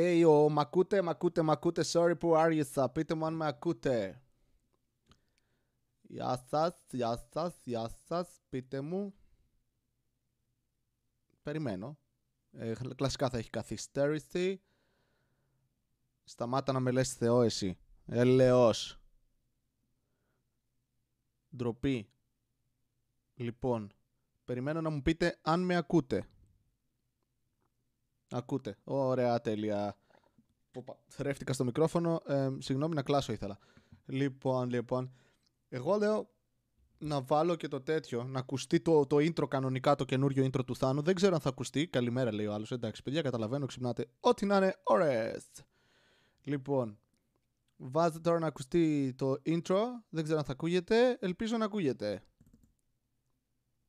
Hey, ο, μ' ακούτε, μ' ακούτε, μ' ακούτε, sorry που άργησα, πείτε μου αν με ακούτε. Γεια σας, γεια σας, γεια σας, πείτε μου. Περιμένω. Ε, κλασικά θα έχει καθυστέρηση. Σταμάτα να με λες Θεό εσύ. Ελεός. Ντροπή. Λοιπόν, περιμένω να μου πείτε αν με ακούτε. Ακούτε. Ωραία, τέλεια. Θρέφτηκα στο μικρόφωνο. Ε, συγγνώμη, να κλάσω ήθελα. Λοιπόν, λοιπόν. Εγώ λέω να βάλω και το τέτοιο, να ακουστεί το, το intro κανονικά, το καινούριο intro του Θάνου. Δεν ξέρω αν θα ακουστεί. Καλημέρα, λέει ο άλλος. Εντάξει, παιδιά, καταλαβαίνω, ξυπνάτε. Ό,τι να είναι, ωραίες. Λοιπόν, βάζετε τώρα να ακουστεί το intro. Δεν ξέρω αν θα ακούγεται. Ελπίζω να ακούγεται.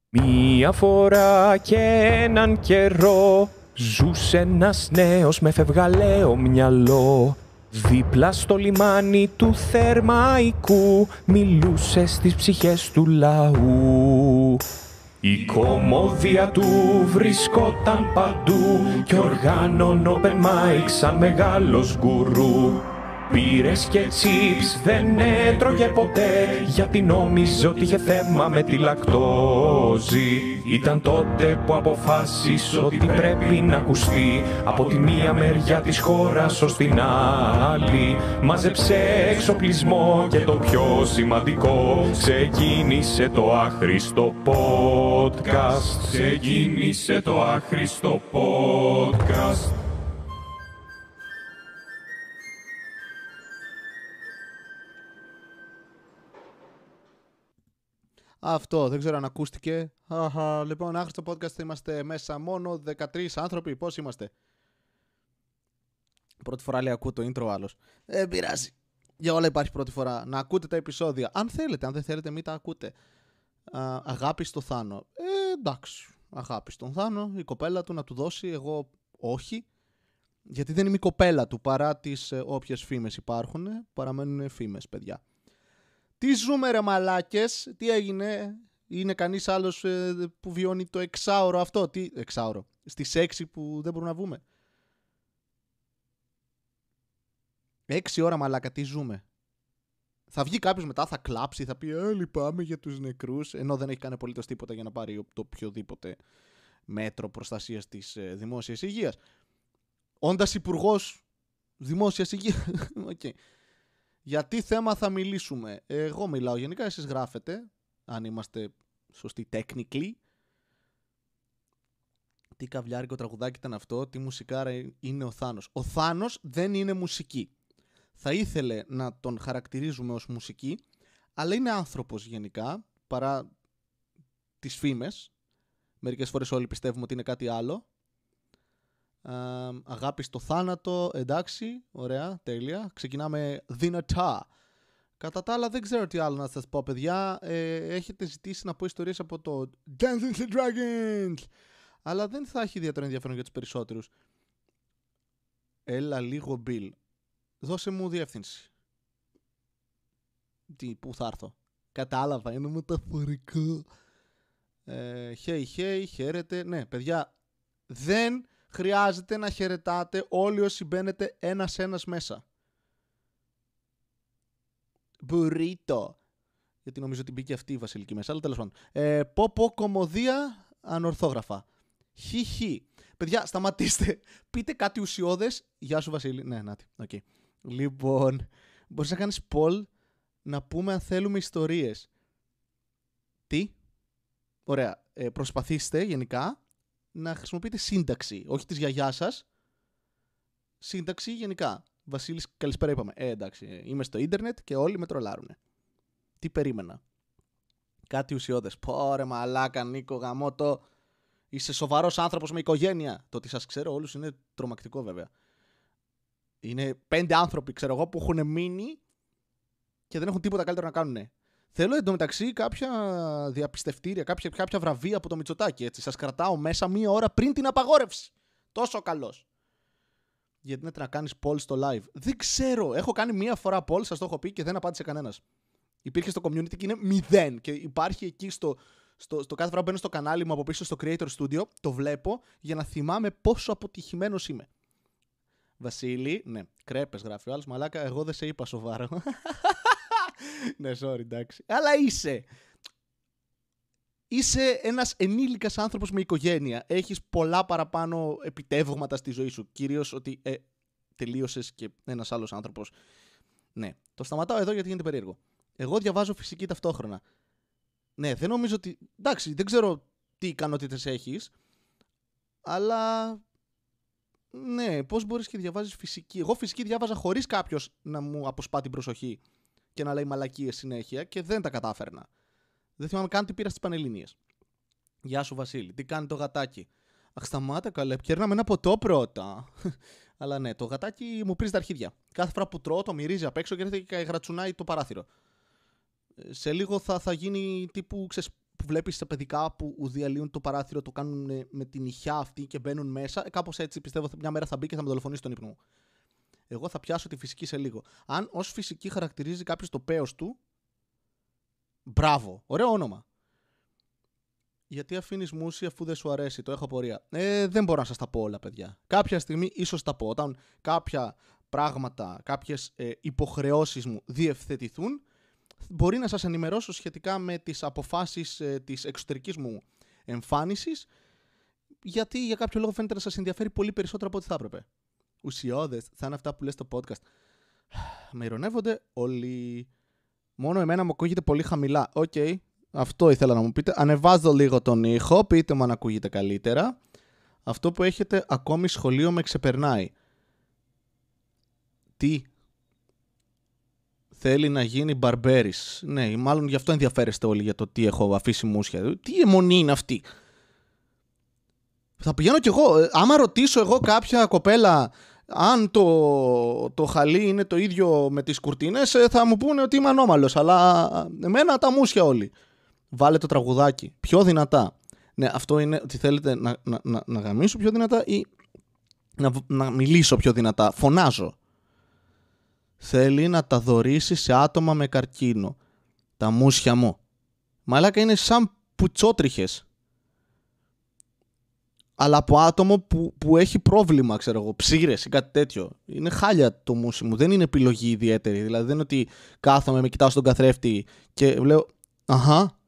Μία φορά και έναν καιρό Ζούσε ένας νέος με φευγαλαίο μυαλό. Δίπλα στο λιμάνι του Θερμαϊκού Μιλούσε στις ψυχές του λαού. Η κομμόδια του βρισκόταν παντού Κι οργάνων open mic σαν μεγάλος γκουρού Πήρες και τσίπς δεν έτρωγε ποτέ. Γιατί νόμιζε ότι είχε θέμα με τη λακτόζη. Ήταν τότε που αποφάσισε ότι πρέπει να ακουστεί. Από τη μία μεριά της χώρας ως την άλλη. Μάζεψε εξοπλισμό και το πιο σημαντικό. Ξεκίνησε το άχρηστο podcast. Ξεκίνησε το άχρηστο podcast Αυτό, δεν ξέρω αν ακούστηκε. Αχα, λοιπόν, άχρηστο podcast είμαστε μέσα μόνο 13 άνθρωποι. Πώς είμαστε; Πρώτη φορά λέει ακούω το intro άλλος. Δεν πειράζει. Για όλα υπάρχει πρώτη φορά. Να ακούτε τα επεισόδια. Αν θέλετε, αν δεν θέλετε μην τα ακούτε. Α, αγάπη στο Θάνο. Ε, εντάξει. Αγάπη στον Θάνο. Η κοπέλα του να του δώσει. Εγώ όχι. Γιατί δεν είμαι η κοπέλα του παρά τις ε, όποιες φήμες υπάρχουν. Παραμένουν φήμες, παιδιά. Τι ζούμε ρε μαλάκες, τι έγινε, είναι κανείς άλλος ε, που βιώνει το εξάωρο αυτό, τι εξάωρο, στις έξι που δεν μπορούμε να βγούμε. Έξι ώρα μαλάκα, τι ζούμε. Θα βγει κάποιος μετά, θα κλάψει, θα πει Ε, λυπάμαι για τους νεκρούς. Ενώ δεν έχει κάνει απολύτως τίποτα για να πάρει το οποιοδήποτε μέτρο προστασίας της ε, δημόσιας υγείας. Όντας υπουργός δημόσιας υγείας. okay. Για τι θέμα θα μιλήσουμε; Εγώ μιλάω γενικά, εσείς γράφετε, αν είμαστε σωστοί technically. Τι καβλιάρικο τραγουδάκι ήταν αυτό, τι μουσικάρα είναι ο Θάνος. Ο Θάνος δεν είναι μουσική. Θα ήθελε να τον χαρακτηρίζουμε ως μουσική, αλλά είναι άνθρωπος γενικά, παρά τις φήμες. Μερικές φορές όλοι πιστεύουμε ότι είναι κάτι άλλο αγάπη στο θάνατο, εντάξει, ωραία, τέλεια. Ξεκινάμε δυνατά. Κατά τα άλλα δεν ξέρω τι άλλο να σας πω παιδιά. Ε, έχετε ζητήσει να πω ιστορίες από το Dancing the Dragons. Αλλά δεν θα έχει ιδιαίτερο ενδιαφέρον για τους περισσότερους. Έλα λίγο Bill. Δώσε μου διεύθυνση. Τι, πού θα έρθω. Κατάλαβα, είναι μεταφορικό. Ε, hey, hey, χαίρετε. Ναι, παιδιά, δεν χρειάζεται να χαιρετάτε όλοι όσοι μπαίνετε ένας-ένας μέσα. Μπουρίτο. Γιατί νομίζω ότι μπήκε αυτή η Βασιλική μέσα, αλλά τέλος πάντων. Ε, πω πω κομμωδία ανορθόγραφα. Χι Παιδιά, σταματήστε. Πείτε κάτι ουσιώδες. Γεια σου Βασίλη. Ναι, νάτι. Okay. Λοιπόν, μπορείς να κάνεις poll να πούμε αν θέλουμε ιστορίες. Τι; Ωραία. Ε, προσπαθήστε γενικά να χρησιμοποιείτε σύνταξη, όχι της γιαγιάς σας. Σύνταξη γενικά. Βασίλης, καλησπέρα είπαμε. Ε, εντάξει, είμαι στο ίντερνετ και όλοι με τρολάρουνε. Τι περίμενα. Κάτι ουσιώδες. Πόρε μαλάκα, Νίκο, γαμότο. Είσαι σοβαρός άνθρωπος με οικογένεια. Το ότι σας ξέρω όλους είναι τρομακτικό βέβαια. Είναι πέντε άνθρωποι, ξέρω εγώ, που έχουν μείνει και δεν έχουν τίποτα καλύτερο να κάνουν. Θέλω εντωμεταξύ κάποια διαπιστευτήρια, κάποια, κάποια βραβεία από το Μητσοτάκι. Έτσι. Σας κρατάω μέσα μία ώρα πριν την απαγόρευση. Τόσο καλός. Γιατί είναι να κάνεις poll στο live. Δεν ξέρω. Έχω κάνει μία φορά poll, σας το έχω πει και δεν απάντησε κανένας. Υπήρχε στο community και είναι μηδέν. Και υπάρχει εκεί στο, στο, στο κάθε φορά που μπαίνω στο κανάλι μου από πίσω στο Creator Studio, το βλέπω για να θυμάμαι πόσο αποτυχημένος είμαι. Βασίλη, ναι, κρέπες γράφει ο άλλος. Μαλάκα, εγώ δεν σε είπα σοβαρό. ναι, sorry, εντάξει. Αλλά είσαι. Είσαι ένας ενήλικας άνθρωπος με οικογένεια. Έχεις πολλά παραπάνω επιτεύγματα στη ζωή σου. Κυρίως ότι ε, τελείωσες και ένας άλλος άνθρωπος. Ναι. Το σταματάω εδώ γιατί γίνεται περίεργο. Εγώ διαβάζω φυσική ταυτόχρονα. Ναι, δεν νομίζω ότι. Εντάξει, δεν ξέρω τι ικανότητες έχεις. Αλλά. Ναι, πώς μπορείς και διαβάζεις φυσική. Εγώ φυσική διάβαζα χωρίς κάποιος να μου αποσπά την προσοχή και να λέει μαλακίες συνέχεια και δεν τα κατάφερνα. Δεν θυμάμαι καν τι πήρα στις Πανελληνίες. Γεια σου, Βασίλη. Τι κάνει το γατάκι; Αχ, σταμάτα καλέ. Πιέρναμε ένα ποτό πρώτα. Αλλά ναι, το γατάκι μου πρίζει τα αρχίδια. Κάθε φορά που τρώω το μυρίζει απ' έξω και έρχεται και γρατσουνάει το παράθυρο. Ε, σε λίγο θα, θα γίνει τύπου, ξέρεις, που βλέπεις σε παιδικά που διαλύουν το παράθυρο, το κάνουν με την ηχιά αυτή και μπαίνουν μέσα. Ε, Κάπως έτσι πιστεύω μια μέρα θα μπει και θα με δολοφονήσει τον ύπνο μου. Εγώ θα πιάσω τη φυσική σε λίγο. Αν ως φυσική χαρακτηρίζει κάποιος το παίο του, μπράβο, ωραίο όνομα. Γιατί αφήνεις μουσι αφού δεν σου αρέσει, το έχω απορία. Ε, δεν μπορώ να σας τα πω όλα, παιδιά. Κάποια στιγμή ίσως τα πω. Όταν κάποια πράγματα, κάποιες ε, υποχρεώσεις μου διευθετηθούν, μπορεί να σας ενημερώσω σχετικά με τις αποφάσεις ε, της εξωτερικής μου εμφάνισης, γιατί για κάποιο λόγο φαίνεται να σας ενδιαφέρει πολύ περισσότερο από ό,τι θα έπρεπε. Ουσιώδες, θα είναι αυτά που λες στο podcast. Με ειρωνεύονται όλοι. Μόνο εμένα μου ακούγεται πολύ χαμηλά. OK, okay, αυτό ήθελα να μου πείτε. Ανεβάζω λίγο τον ήχο, πείτε μου αν ακούγεται καλύτερα. Αυτό που έχετε ακόμη σχολείο με ξεπερνάει. Τι. Θέλει να γίνει μπαρμπέρης. Ναι, μάλλον γι' αυτό ενδιαφέρεστε όλοι για το τι έχω αφήσει μούσια. Τι εμμονή είναι αυτή; Θα πηγαίνω κι εγώ. Ε, άμα ρωτήσω εγώ κάποια κοπέλα αν το, το χαλί είναι το ίδιο με τις κουρτίνες ε, θα μου πούνε ότι είμαι ανώμαλος. Αλλά εμένα τα μουσια όλοι βάλε το τραγουδάκι πιο δυνατά. Ναι, αυτό είναι ότι θέλετε να, να, να, να γαμίσω πιο δυνατά ή να, να μιλήσω πιο δυνατά. Φωνάζω. Θέλει να τα δωρήσει σε άτομα με καρκίνο. Τα μουσια μου. Μαλάκα είναι σαν πουτσότριχες. Αλλά από άτομο που, που έχει πρόβλημα, ξέρω εγώ, ψήρες ή κάτι τέτοιο. Είναι χάλια το μουσι μου. Δεν είναι επιλογή ιδιαίτερη. Δηλαδή δεν είναι ότι κάθομαι, με κοιτάω στον καθρέφτη και λέω Αχά,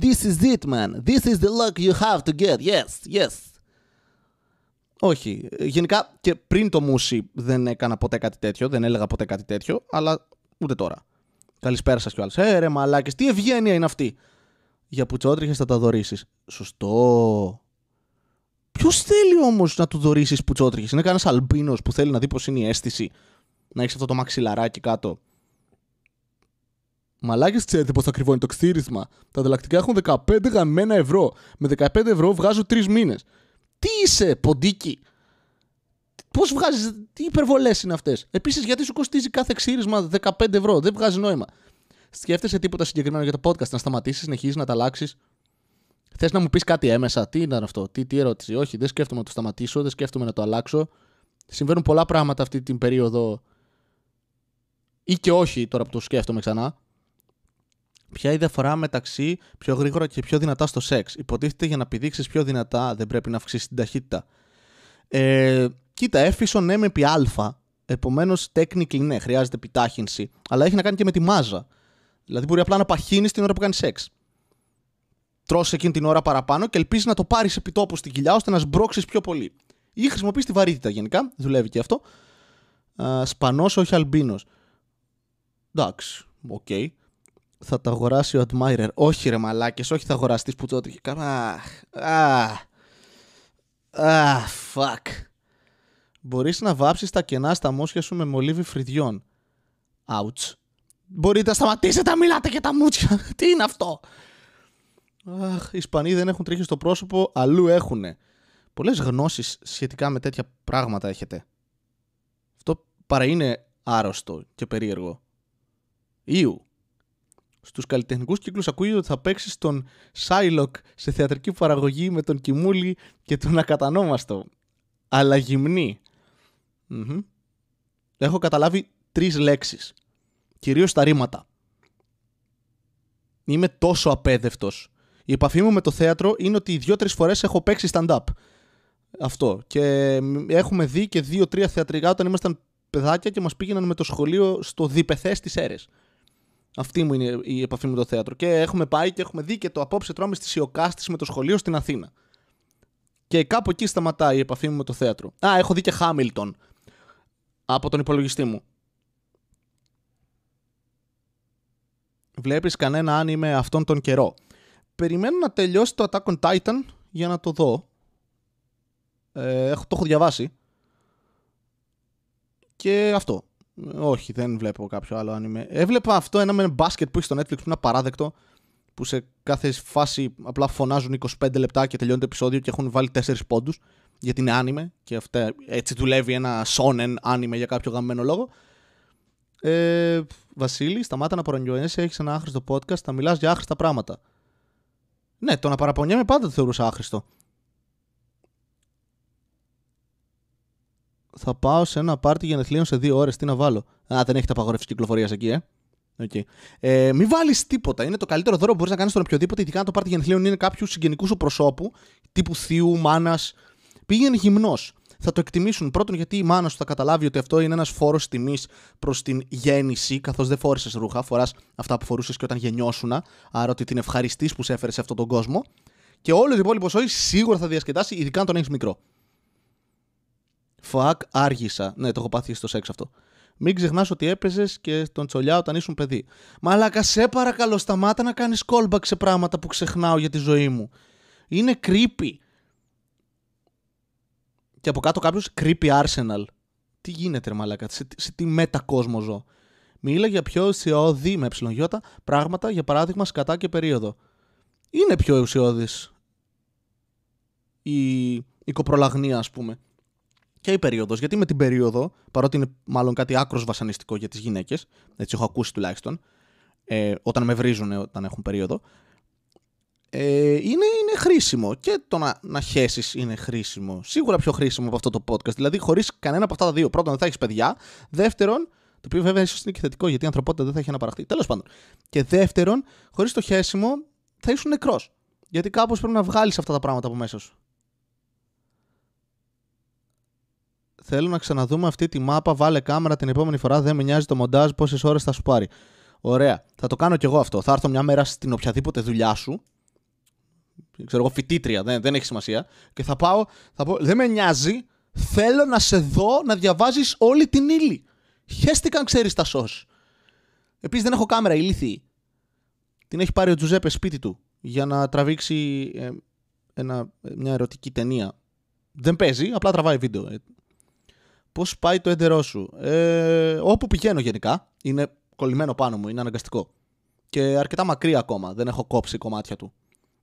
This is it, man. This is the luck you have to get. Yes, yes. Όχι. Γενικά και πριν το Μούσι δεν έκανα ποτέ κάτι τέτοιο. Δεν έλεγα ποτέ κάτι τέτοιο. Αλλά ούτε τώρα. Καλησπέρα σας κιόλας. Ε, ρε μαλάκες, τι ευγένεια είναι αυτή. Για πουτσότριχες θα τα δωρήσεις. Σωστό. Ποιος θέλει όμως να του δωρήσει πουτσότριχες; Είναι κανένας αλμπίνος που θέλει να δει πώς είναι η αίσθηση. Να έχεις αυτό το μαξιλαράκι κάτω. Μαλάκες ξέρετε πώς ακριβό είναι το ξύρισμα. Τα ανταλλακτικά έχουν 15 γαμμένα ευρώ. Με 15 ευρώ βγάζω 3 μήνες. Τι είσαι, ποντίκι; Πώς βγάζεις, τι υπερβολές είναι αυτές; Επίσης, γιατί σου κοστίζει κάθε ξύρισμα 15 ευρώ; Δεν βγάζει νόημα. Σκέφτεσαι τίποτα συγκεκριμένο για το podcast, να σταματήσεις, συνεχίζεις να τα αλλάξεις; Θες να μου πεις κάτι έμεσα, τι ήταν αυτό, τι, τι ερώτηση; Όχι, δεν σκέφτομαι να το σταματήσω, δεν σκέφτομαι να το αλλάξω. Συμβαίνουν πολλά πράγματα αυτή την περίοδο. ή και όχι τώρα που το σκέφτομαι ξανά. Ποια είναι η διαφορά μεταξύ πιο γρήγορα και πιο δυνατά στο σεξ; Υποτίθεται για να πηδήξεις πιο δυνατά δεν πρέπει να αυξήσεις την ταχύτητα. Ε, κοίτα, έφυσον ναι με πι α. Επομένως, technically ναι, χρειάζεται επιτάχυνση. Αλλά έχει να κάνει και με τη μάζα. Δηλαδή, μπορεί απλά να παχύνεις την ώρα που κάνεις σεξ. Τρώσει εκείνη την ώρα παραπάνω και ελπίζεις να το πάρεις επί τόπου στην κοιλιά ώστε να σμπρώξεις πιο πολύ. Ή χρησιμοποιείς τη βαρύτητα γενικά. Δουλεύει και αυτό. Σπανός, όχι αλμπίνος. Εντάξει, οκ. Okay θα τα αγοράσει ο Admirer. Όχι ρε μαλάκες, όχι θα αγοραστείς που τότε. Αχ, αχ, αχ, fuck. Μπορείς να βάψεις τα κενά στα μόσια σου με μολύβι φρυδιών. Ouch. Μπορείτε να σταματήσετε να μιλάτε και τα μούτσια. Τι είναι αυτό; Αχ, οι Ισπανοί δεν έχουν τρίχει στο πρόσωπο, αλλού έχουνε. Πολλές γνώσεις σχετικά με τέτοια πράγματα έχετε. Αυτό παρά είναι άρρωστο και περίεργο. Ιου. Στους καλλιτεχνικούς κύκλους ακούγεται ότι θα παίξει τον Σάιλοκ σε θεατρική παραγωγή με τον Κιμούλη και τον Ακατανόμαστο. Αλλά γυμνή. Έχω καταλάβει τρεις λέξεις. Κυρίως τα ρήματα. Είμαι τόσο απέδευτος. Η επαφή μου με το θέατρο είναι ότι δύο-τρεις φορές έχω παίξει stand-up. Αυτό. Και έχουμε δει και δύο-τρία θεατρικά όταν ήμασταν παιδάκια και μας πήγαιναν με το σχολείο στο διπεθέ τη αίρε. Αυτή μου είναι η επαφή με το θέατρο. Και έχουμε πάει και έχουμε δει και το απόψε τρώμε στη Σιωκάστη με το σχολείο στην Αθήνα. Και κάπου εκεί σταματάει η επαφή μου με το θέατρο. Α, έχω δει και Χάμιλτον από τον υπολογιστή μου. Βλέπεις κανένα αν είμαι αυτόν τον καιρό. Περιμένω να τελειώσει το Attack on Titan για να το δω. Ε, το έχω διαβάσει. Και αυτό. Όχι, δεν βλέπω κάποιο άλλο anime. Έβλεπα αυτό ένα με μπάσκετ που έχει στο Netflix που είναι απαράδεκτο. Που σε κάθε φάση απλά φωνάζουν 25 λεπτά και τελειώνει το επεισόδιο και έχουν βάλει 4 πόντους. Γιατί είναι anime και αυτά, έτσι δουλεύει ένα shonen anime για κάποιο γαμμένο λόγο. Ε, Βασίλη, σταμάτα να παρονιώνεσαι. Έχεις ένα άχρηστο podcast. Θα μιλάς για άχρηστα πράγματα. Ναι, το να παραπονιέμαι πάντα το θεωρούσα άχρηστο. θα πάω σε ένα πάρτι γενεθλίων σε δύο ώρες. Τι να βάλω. Α, δεν έχετε απαγόρευση κυκλοφορίας εκεί, ε. Okay. Ε, μην βάλεις τίποτα. Είναι το καλύτερο δώρο που μπορείς να κάνεις στον οποιοδήποτε, ειδικά αν το πάρτι γενεθλίων είναι κάποιου συγγενικού σου προσώπου, τύπου θείου, μάνας. Πήγαινε γυμνό. Θα το εκτιμήσουν πρώτον γιατί η μάνα σου θα καταλάβει ότι αυτό είναι ένας φόρος τιμής προς την γέννηση, καθώς δεν φόρεσες ρούχα, φοράς αυτά που φορούσες και όταν γεννιώσουν. Άρα ότι την ευχαριστή που σε έφερε σε αυτόν τον κόσμο. Και όλο το υπόλοιπο σόι σίγουρα θα διασκεδάσει, ειδικά αν τον έχεις μικρό. Φακ, άργησα. Ναι, το έχω πάθει στο σεξ αυτό. Μην ξεχνάς ότι έπαιζες και τον τσολιά όταν ήσουν παιδί. Μαλάκα, σε παρακαλώ, σταμάτα να κάνεις callback σε πράγματα που ξεχνάω για τη ζωή μου. Είναι creepy. Και από κάτω κάποιος creepy Arsenal. Τι γίνεται, ρε μαλάκα, σε, σε τι μετακόσμο ζω. Μίλα για πιο ουσιώδη με ε πράγματα, για παράδειγμα σκατά και περίοδο. Είναι πιο ουσιώδης η, η κοπρολαγνία, ας πούμε και η περίοδος. Γιατί με την περίοδο, παρότι είναι μάλλον κάτι άκρος βασανιστικό για τις γυναίκες, έτσι έχω ακούσει τουλάχιστον, ε, όταν με βρίζουν όταν έχουν περίοδο, ε, είναι, είναι χρήσιμο. Και το να, να χέσεις είναι χρήσιμο. Σίγουρα πιο χρήσιμο από αυτό το podcast. Δηλαδή, χωρίς κανένα από αυτά τα δύο. Πρώτον, δεν θα έχεις παιδιά. Δεύτερον, το οποίο βέβαια ίσως είναι και θετικό γιατί η ανθρωπότητα δεν θα έχει αναπαραχθεί. Τέλος πάντων. Και δεύτερον, χωρίς το χέσιμο θα ήσουν νεκρός. Γιατί κάπως πρέπει να βγάλεις αυτά τα πράγματα από μέσα σου. Θέλω να ξαναδούμε αυτή τη μάπα. Βάλε κάμερα την επόμενη φορά. Δεν με νοιάζει το μοντάζ πόσες ώρες θα σου πάρει. Ωραία. Θα το κάνω κι εγώ αυτό. Θα έρθω μια μέρα στην οποιαδήποτε δουλειά σου. Ξέρω εγώ, φοιτήτρια, δεν, δεν έχει σημασία. Και θα πάω, θα πω, δεν με νοιάζει. Θέλω να σε δω να διαβάζεις όλη την ύλη. Χαίστηκα αν ξέρεις τα σο. Επίσης δεν έχω κάμερα, ηλίθιη. Την έχει πάρει ο Τζουζέπε σπίτι του για να τραβήξει ε, ένα, μια ερωτική ταινία. Δεν παίζει, απλά τραβάει βίντεο. Ε, Πώς πάει το έντερό σου; Ε, όπου πηγαίνω γενικά. Είναι κολλημένο πάνω μου, είναι αναγκαστικό. Και αρκετά μακριά ακόμα. Δεν έχω κόψει κομμάτια του.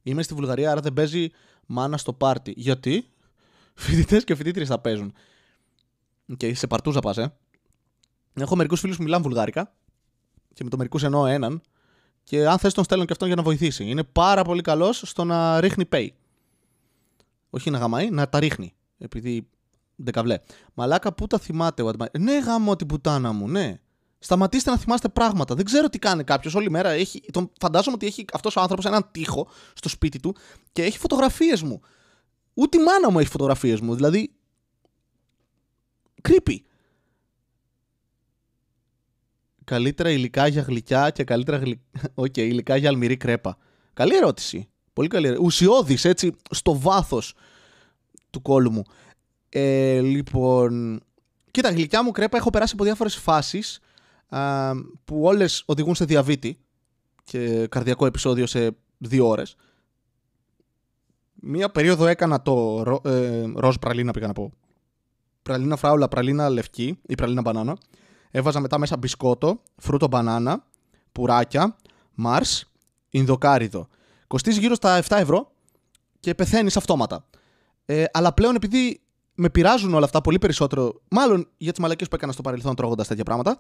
Είμαι στη Βουλγαρία, άρα δεν παίζει μάνα στο πάρτι. Γιατί; Φοιτητές και φοιτήτρε θα παίζουν. Και σε παρτούζα πας, ε. Έχω μερικούς φίλους που μιλάνε βουλγάρικα. Και με το μερικούς εννοώ έναν. Και αν θες τον στέλνω και αυτόν για να βοηθήσει. Είναι πάρα πολύ καλός στο να ρίχνει pay. Όχι να γαμάει, να τα ρίχνει. Επειδή Ντεκαβλέ. Μαλάκα, πού τα θυμάται ο Ναι, γάμο την πουτάνα μου, ναι. Σταματήστε να θυμάστε πράγματα. Δεν ξέρω τι κάνει κάποιος όλη μέρα. Έχει, τον, φαντάζομαι ότι έχει αυτός ο άνθρωπος έναν τοίχο στο σπίτι του και έχει φωτογραφίες μου. Ούτε η μάνα μου έχει φωτογραφίες μου. Δηλαδή. Creepy. Καλύτερα υλικά για γλυκιά και καλύτερα γλυ... okay, υλικά για αλμυρή κρέπα. Καλή ερώτηση. Πολύ καλή ερώτηση. Ουσιώδης, έτσι, στο βάθος του κόλου μου. Ε, λοιπόν, κοίτα, γλυκιά μου κρέπα έχω περάσει από διάφορες φάσεις που όλες οδηγούν σε διαβήτη και καρδιακό επεισόδιο σε δύο ώρες. Μία περίοδο έκανα το ρο, ε, ροζ πραλίνα πήγα να πω. Πραλίνα φράουλα, πραλίνα λευκή ή πραλίνα μπανάνα. Έβαζα μετά μέσα μπισκότο, φρούτο μπανάνα, πουράκια, μάρς, ινδοκάριδο. Κοστίζει γύρω στα 7 ευρώ και πεθαίνεις αυτόματα. Ε, αλλά πλέον επειδή με πειράζουν όλα αυτά πολύ περισσότερο, μάλλον για τις μαλακίες που έκανα στο παρελθόν τρώγοντας τέτοια πράγματα,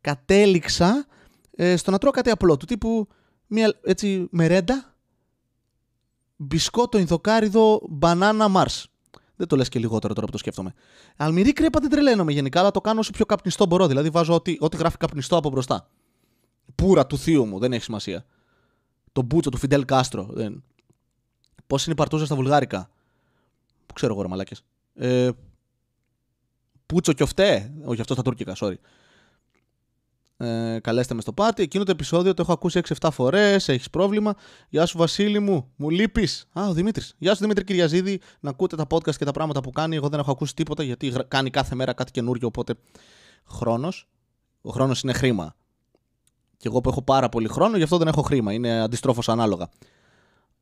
κατέληξα ε, στο να τρώω κάτι απλό του τύπου μια έτσι μερέντα, μπισκότο, ινδοκάριδο, μπανάνα, μάρς. Δεν το λες και λιγότερο τώρα που το σκέφτομαι. Αλμυρή κρέπα δεν τρελαίνομαι γενικά, αλλά το κάνω όσο πιο καπνιστό μπορώ. Δηλαδή βάζω ό,τι, ό,τι γράφει καπνιστό από μπροστά. Πούρα του θείου μου, δεν έχει σημασία. Το μπούτσο του Φιντέλ Κάστρο. Δεν... Πώς είναι η παρτούζα στα βουλγάρικα. Που ξέρω εγώ, ρε μαλάκες. Ε, Πούτσο και οφτέ. Όχι, αυτό στα τουρκικά, sorry. Ε, καλέστε με στο πάρτι. Εκείνο το επεισόδιο το έχω ακούσει 6-7 φορές. Έχεις πρόβλημα. Γεια σου, Βασίλη μου. Μου λείπεις. Α, ο Δημήτρης. Γεια σου, Δημήτρη Κυριαζίδη. Να ακούτε τα podcast και τα πράγματα που κάνει. Εγώ δεν έχω ακούσει τίποτα γιατί κάνει κάθε μέρα κάτι καινούριο. Οπότε χρόνος. Ο χρόνος είναι χρήμα. Και εγώ που έχω πάρα πολύ χρόνο, γι' αυτό δεν έχω χρήμα. Είναι αντιστρόφως ανάλογα.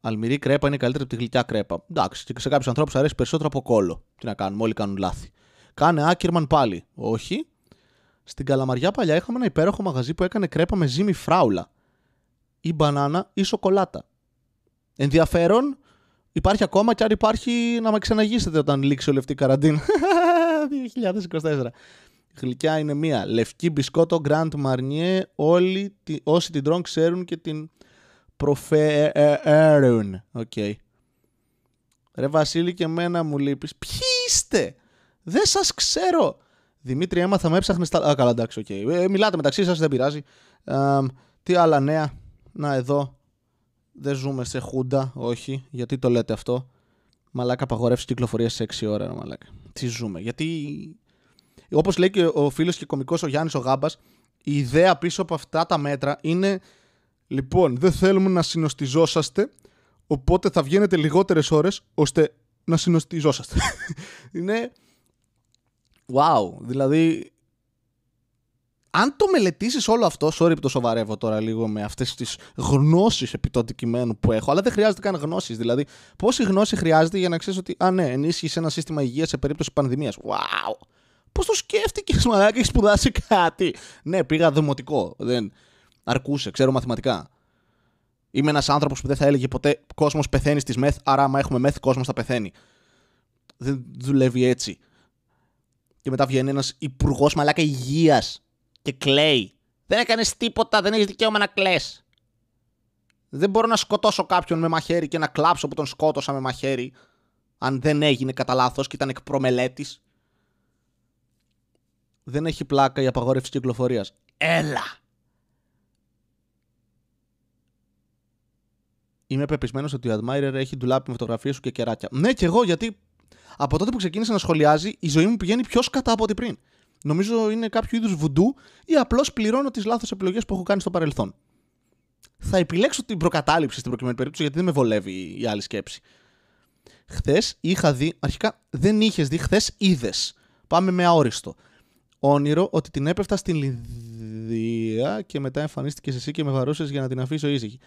Αλμυρή κρέπα είναι καλύτερη από τη γλυκιά κρέπα. Εντάξει, και σε κάποιους ανθρώπους αρέσει περισσότερο από κόλλο. Τι να κάνουμε, όλοι κάνουν λάθη. Κάνε Άκερμαν πάλι. Όχι. Στην Καλαμαριά παλιά είχαμε ένα υπέροχο μαγαζί που έκανε κρέπα με ζύμη φράουλα. Ή μπανάνα ή σοκολάτα. Ενδιαφέρον. Υπάρχει ακόμα και αν υπάρχει να με ξεναγήσετε όταν λήξει όλη αυτή η καραντίνα. 2024. Γλυκιά είναι μία. Λευκή μπισκότο Grand Marnier. Όλοι όσοι την τρώνε ξέρουν και την προφέρουν. OK. Okay. Ρε Βασίλη και εμένα μου λείπεις. Ποιοι είστε! Δεν σας ξέρω! Δημήτρη, έμαθα με έψαχνες στα. Α, καλά, εντάξει, OK. Okay. Ε, μιλάτε μεταξύ σας, δεν πειράζει. Ε, τι άλλα νέα; Να, εδώ. Δεν ζούμε σε χούντα, όχι. Γιατί το λέτε αυτό; Μαλάκα απαγόρευση κυκλοφορίας 6 η ώρα, μαλάκα. Τι ζούμε. Γιατί. Όπως λέει και ο φίλος και κωμικός ο Γιάννης ο Γάμπας, η ιδέα πίσω από αυτά τα μέτρα είναι. Λοιπόν, δεν θέλουμε να συνοστιζόσαστε, οπότε θα βγαίνετε λιγότερες ώρες ώστε να συνοστιζόσαστε. είναι Wow, δηλαδή αν το μελετήσεις όλο αυτό, sorry που το σοβαρεύω τώρα λίγο με αυτές τις γνώσεις επί του αντικειμένου που έχω, αλλά δεν χρειάζεται καν γνώσεις. Δηλαδή, πόση γνώση χρειάζεται για να ξέρεις ότι, α, ναι, ενίσχυσε ένα σύστημα υγείας σε περίπτωση πανδημίας. Wow! Πώς το σκέφτηκες, Μαλάκα, έχεις σπουδάσει κάτι; Ναι, πήγα δημοτικό. Δεν αρκούσε, ξέρω μαθηματικά. Είμαι ένας άνθρωπος που δεν θα έλεγε ποτέ κόσμος πεθαίνει στη μεθ, άρα άμα έχουμε μεθ, κόσμος θα πεθαίνει. Δεν δουλεύει έτσι και μετά βγαίνει ένας υπουργός μαλάκα υγείας και κλαίει. Δεν έκανες τίποτα, δεν έχεις δικαίωμα να κλε. Δεν μπορώ να σκοτώσω κάποιον με μαχαίρι και να κλάψω που τον σκότωσα με μαχαίρι. Αν δεν έγινε κατά λάθος και ήταν εκ προμελέτης. Δεν έχει πλάκα η απαγόρευση κυκλοφορίας. Έλα! Είμαι πεπισμένος ότι ο Admirer έχει ντουλάπι με φωτογραφίες σου και κεράκια. Ναι, και εγώ γιατί από τότε που ξεκίνησε να σχολιάζει, η ζωή μου πηγαίνει πιο σκατά από ό,τι πριν. Νομίζω είναι κάποιο είδους βουντού ή απλώς πληρώνω τις λάθος επιλογές που έχω κάνει στο παρελθόν. Θα επιλέξω την προκατάληψη στην προκειμένη περίπτωση γιατί δεν με βολεύει η άλλη σκέψη. Χθες είχα δει, αρχικά δεν είχες δει, χθες είδες. Πάμε με αόριστο. Όνειρο ότι την έπεφτα στην Λιδία και μετά εμφανίστηκες εσύ και με βαρούσες για να την αφήσω ήσυχη.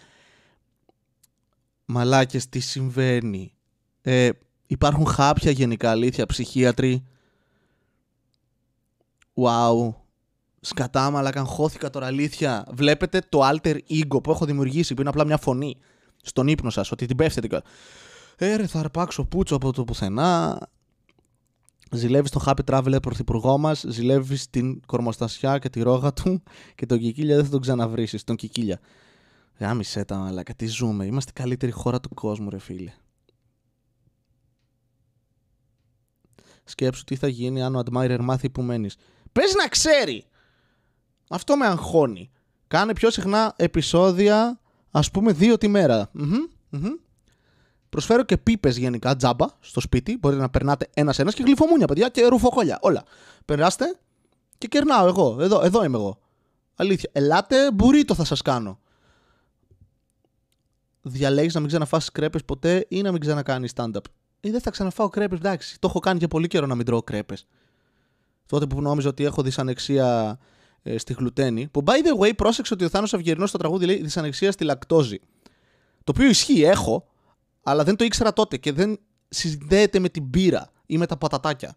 Μαλάκες, τι συμβαίνει. Ε, Υπάρχουν χάπια γενικά αλήθεια, ψυχίατροι. Wow. Σκατά, μαλάκα, χώθηκα τώρα αλήθεια. Βλέπετε το alter ego που έχω δημιουργήσει, που είναι απλά μια φωνή στον ύπνο σας, ότι την πέφτετε. Ε, ρε, θα αρπάξω πούτσο από το πουθενά. Ζηλεύεις τον Happy Traveler πρωθυπουργό μας, ζηλεύεις την κορμοστασιά και τη ρόγα του και τον Κικίλια δεν θα τον ξαναβρει. Τον Κικίλια. Γάμισε τα μαλάκα, τι ζούμε. Είμαστε η καλύτερη χώρα του κόσμου, ρε φίλε. Σκέψου τι θα γίνει αν ο Admirer μάθει που μένεις. Πες να ξέρει! Αυτό με αγχώνει. Κάνε πιο συχνά επεισόδια, ας πούμε, δύο τη μέρα. Προσφέρω και πίπες γενικά τζάμπα στο σπίτι. Μπορείτε να περνάτε ένα-ένα και γλυφομούνια, παιδιά, και ρουφοκόλια. Όλα. Περάστε και κερνάω εγώ. Εδώ, εδώ είμαι εγώ. Αλήθεια. Ελάτε, το θα σας κάνω. Διαλέγεις να μην ξαναφάσεις κρέπες ποτέ ή να μην ξανακάνεις stand-up ή δεν θα ξαναφάω κρέπες. Εντάξει, το έχω κάνει για πολύ καιρό να μην τρώω κρέπες. Τότε που νόμιζα ότι έχω δυσανεξία ε, στη γλουτένη. Που by the way, πρόσεξε ότι ο Θάνος Αυγερινός στο τραγούδι λέει δυσανεξία στη λακτόζη. Το οποίο ισχύει, έχω, αλλά δεν το ήξερα τότε και δεν συνδέεται με την πύρα ή με τα πατατάκια.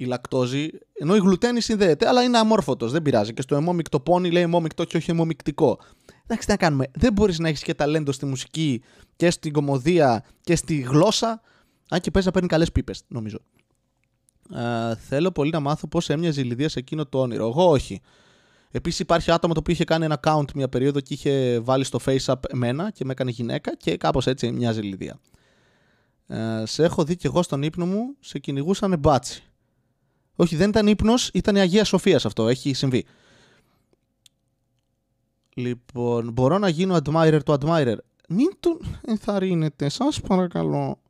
Η λακτόζη, ενώ η γλουτένη συνδέεται, αλλά είναι αμόρφωτος, δεν πειράζει. Και στο αιμόμικτο πόνι λέει αιμόμικτο και όχι αιμομικτικό. Εντάξει, τι να κάνουμε. Δεν μπορείς να έχεις και ταλέντο στη μουσική και στην κομμωδία και στη γλώσσα αν και παίζει να παίρνει καλές πίπες, νομίζω. Ε, θέλω πολύ να μάθω πώς έμοιαζε η Λιδία σε εκείνο το όνειρο. Εγώ όχι. Επίσης υπάρχει άτομο το οποίο είχε κάνει ένα account μια περίοδο και είχε βάλει στο FaceApp εμένα και με έκανε γυναίκα και κάπως έτσι μοιάζει η Λιδία. Ε, σε έχω δει και εγώ στον ύπνο μου, σε κυνηγούσαν μπάτσι. Όχι, δεν ήταν ύπνος, ήταν η Αγία Σοφίας αυτό. Έχει συμβεί. Λοιπόν, μπορώ να γίνω admirer του admirer. Μην τον ενθαρρύνετε, σας παρακαλώ.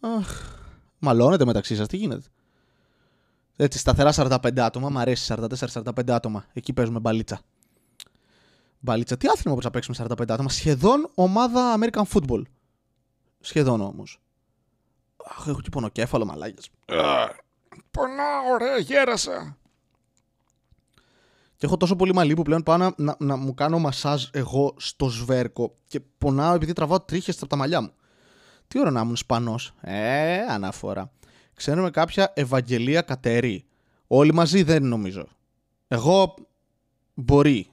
Αχ, Μαλώνετε μεταξύ σας, τι γίνεται; Έτσι, σταθερά 45 άτομα, μου αρέσει 44-45 άτομα. Εκεί παίζουμε μπαλίτσα. Μπαλίτσα. Τι άθλημα που θα παίξουμε 45 άτομα. Σχεδόν ομάδα American football. Σχεδόν όμως. Αχ, έχω και πονοκέφαλο, μαλάκια. Πονάω, ωραία, γέρασα. Και έχω τόσο πολύ μαλλί που πλέον πάω να, να, να μου κάνω μασάζ εγώ στο σβέρκο και πονάω επειδή τραβάω τρίχες από τα μαλλιά μου. Τι ώρα να ήμουν σπανός; Ε, αναφορά. Ξέρουμε κάποια Ευαγγελία Κατερή. Όλοι μαζί δεν νομίζω. Εγώ μπορεί.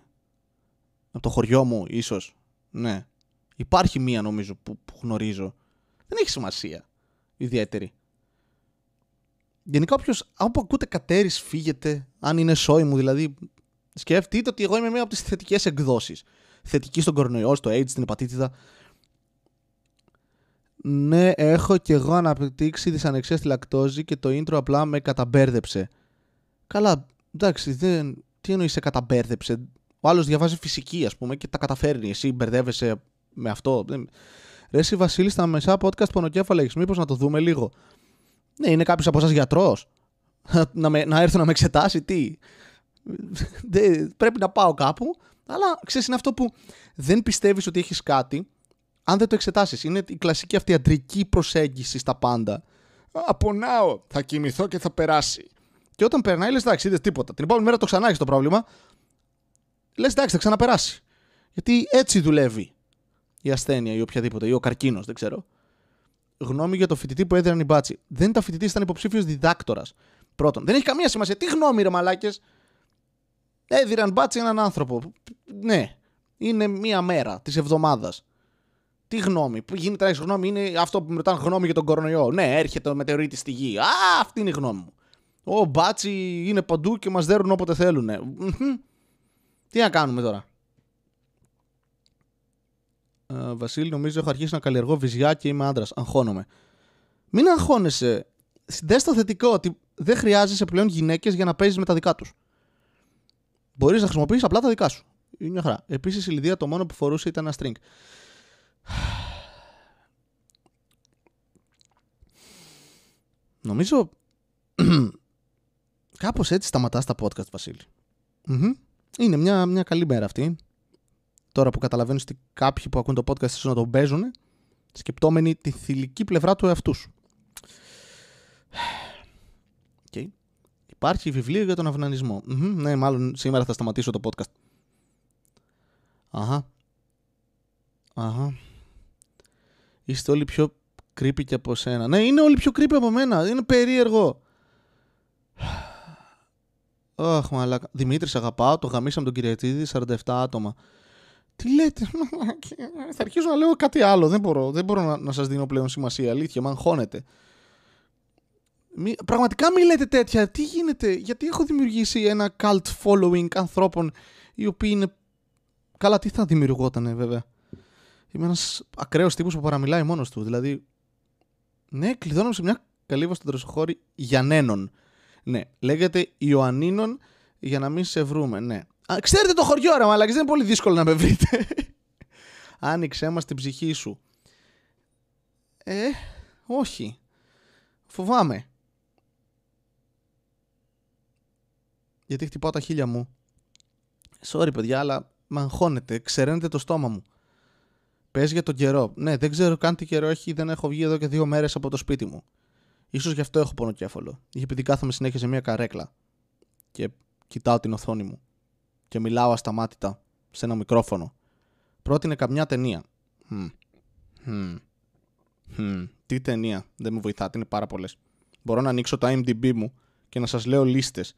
Από το χωριό μου ίσως. Ναι. Υπάρχει μία νομίζω που, που γνωρίζω. Δεν έχει σημασία. Ιδιαίτερη. Γενικά όποιο, όπου ακούτε κατέρι φύγετε, αν είναι σόι μου δηλαδή, σκεφτείτε ότι εγώ είμαι μία από τις θετικές εκδόσεις. Θετική στον κορονοϊό, στο AIDS, στην υπατήτητα. Ναι, έχω κι εγώ αναπτύξει δυσανεξία στη λακτόζη και το intro απλά με καταμπέρδεψε. Καλά, εντάξει, δεν... τι εννοείς σε καταμπέρδεψε; Ο άλλος διαβάζει φυσική, ας πούμε, και τα καταφέρνει. Εσύ μπερδεύεσαι με αυτό. Ρε, εσύ Βασίλη, στα μεσά podcast πονοκέφαλα έχεις. Μήπως να το δούμε λίγο; Ναι, είναι κάποιος από εσάς γιατρός; να, με, να έρθω να με εξετάσει, τι; πρέπει να πάω κάπου. Αλλά ξέρεις, είναι αυτό που δεν πιστεύεις ότι έχεις κάτι αν δεν το εξετάσεις. Είναι η κλασική αυτή αντρική προσέγγιση στα πάντα. Απονάω. Θα κοιμηθώ και θα περάσει. Και όταν περνάει, λες εντάξει, είδες τίποτα. Την επόμενη μέρα το ξανά έχεις το πρόβλημα. Λες εντάξει, θα ξαναπεράσει. Γιατί έτσι δουλεύει η ασθένεια ή οποιαδήποτε, ή ο καρκίνος, δεν ξέρω. Γνώμη για το φοιτητή που έδιναν οι μπάτσι. Δεν ήταν φοιτητής, ήταν υποψήφιος διδάκτορας. Πρώτον, δεν έχει καμία σημασία. Τι γνώμη, ρε μαλάκες. Έδιναν μπάτσι έναν άνθρωπο. Ναι, είναι μία μέρα της εβδομάδας. Τι γνώμη, που γίνεται να έχει γνώμη, είναι αυτό που ρωτάνε γνώμη για τον κορονοϊό. Ναι, έρχεται ο μετεωρίτη στη γη. Α, αυτή είναι η γνώμη μου. Ο μπάτσι είναι παντού και μας δέρουν όποτε θέλουν. Τι να κάνουμε τώρα; Ε, Βασίλη, νομίζω έχω αρχίσει να καλλιεργώ βυζιά και είμαι άντρας. Αγχώνομαι. Μην αγχώνεσαι. Δες στο θετικό ότι δεν χρειάζεσαι πλέον γυναίκες για να παίζεις με τα δικά τους. Μπορείς να χρησιμοποιήσει απλά τα δικά σου. Είναι μια χαρά. Επίσης η Λιδία το μόνο που φορούσε ήταν ένα string. Νομίζω κάπως έτσι σταματάς τα podcast, βασιλη Είναι μια, μια καλή μέρα αυτή. Τώρα που καταλαβαίνεις ότι κάποιοι που ακούν το podcast ίσως να το παίζουν, σκεπτόμενοι τη θηλυκή πλευρά του εαυτού σου. Okay. Υπάρχει βιβλίο για τον αυνανισμο Ναι, μάλλον σήμερα θα σταματήσω το podcast. Αχα. Αχα. Είστε όλοι πιο creepy και από σένα. Ναι, είναι όλοι πιο creepy από μένα. Είναι περίεργο. Αχ, μαλάκα. Δημήτρης, αγαπάω. Το γαμίσαμε τον Κυριατίδη, 47 άτομα. Τι λέτε, θα αρχίσω να λέω κάτι άλλο. Δεν μπορώ, δεν μπορώ να, να σας δίνω πλέον σημασία. Αλήθεια, με αγχώνετε. Μη, πραγματικά μη λέτε τέτοια. Τι γίνεται, γιατί έχω δημιουργήσει ένα cult following ανθρώπων οι οποίοι είναι. Καλά, τι θα δημιουργότανε βέβαια. Είμαι ένας ακραίος τύπος που παραμιλάει μόνος του. Δηλαδή, ναι, κλειδώνομαι σε μια καλύβα στον τροσοχώρη Γιαννένων. Ναι, λέγεται Ιωαννίνων για να μην σε βρούμε. Ναι. Α, ξέρετε το χωριό, ρε μαλάκι, δεν είναι πολύ δύσκολο να με βρείτε. Άνοιξέ μας την ψυχή σου. Ε, όχι. Φοβάμαι. Γιατί χτυπάω τα χίλια μου. Sorry, παιδιά, αλλά με αγχώνετε. Ξεραίνετε το στόμα μου. Πες για τον καιρό. Ναι, δεν ξέρω καν τι καιρό έχει, δεν έχω βγει εδώ και δύο μέρες από το σπίτι μου. σω γι' αυτό έχω πονοκέφαλο. Ή επειδή κάθομαι συνέχεια σε μια καρέκλα. Και κοιτάω την οθόνη μου. Και μιλάω ασταμάτητα σε ένα μικρόφωνο. Πρότεινε καμιά ταινία. Hm. Hm. Hm. Τι ταινία. Δεν με βοηθάτε, είναι πάρα πολλές. Μπορώ να ανοίξω το IMDb μου και να σας λέω λίστες.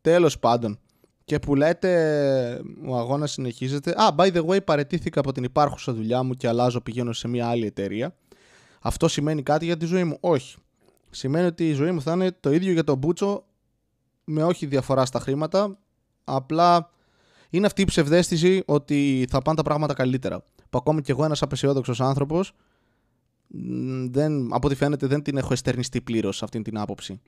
Τέλος πάντων, και που λέτε ο αγώνας συνεχίζεται. Α, by the way, παρετήθηκα από την υπάρχουσα δουλειά μου και αλλάζω, πηγαίνω σε μια άλλη εταιρεία. Αυτό σημαίνει κάτι για τη ζωή μου; Όχι. Σημαίνει ότι η ζωή μου θα είναι το ίδιο για τον Μπούτσο με όχι διαφορά στα χρήματα. Απλά είναι αυτή η ψευδέστηση ότι θα πάνε τα πράγματα καλύτερα. Που ακόμη κι εγώ ένας απεσιόδοξος άνθρωπος, από ό,τι φαίνεται δεν την έχω εστερνιστεί πλήρως αυτή την άποψη.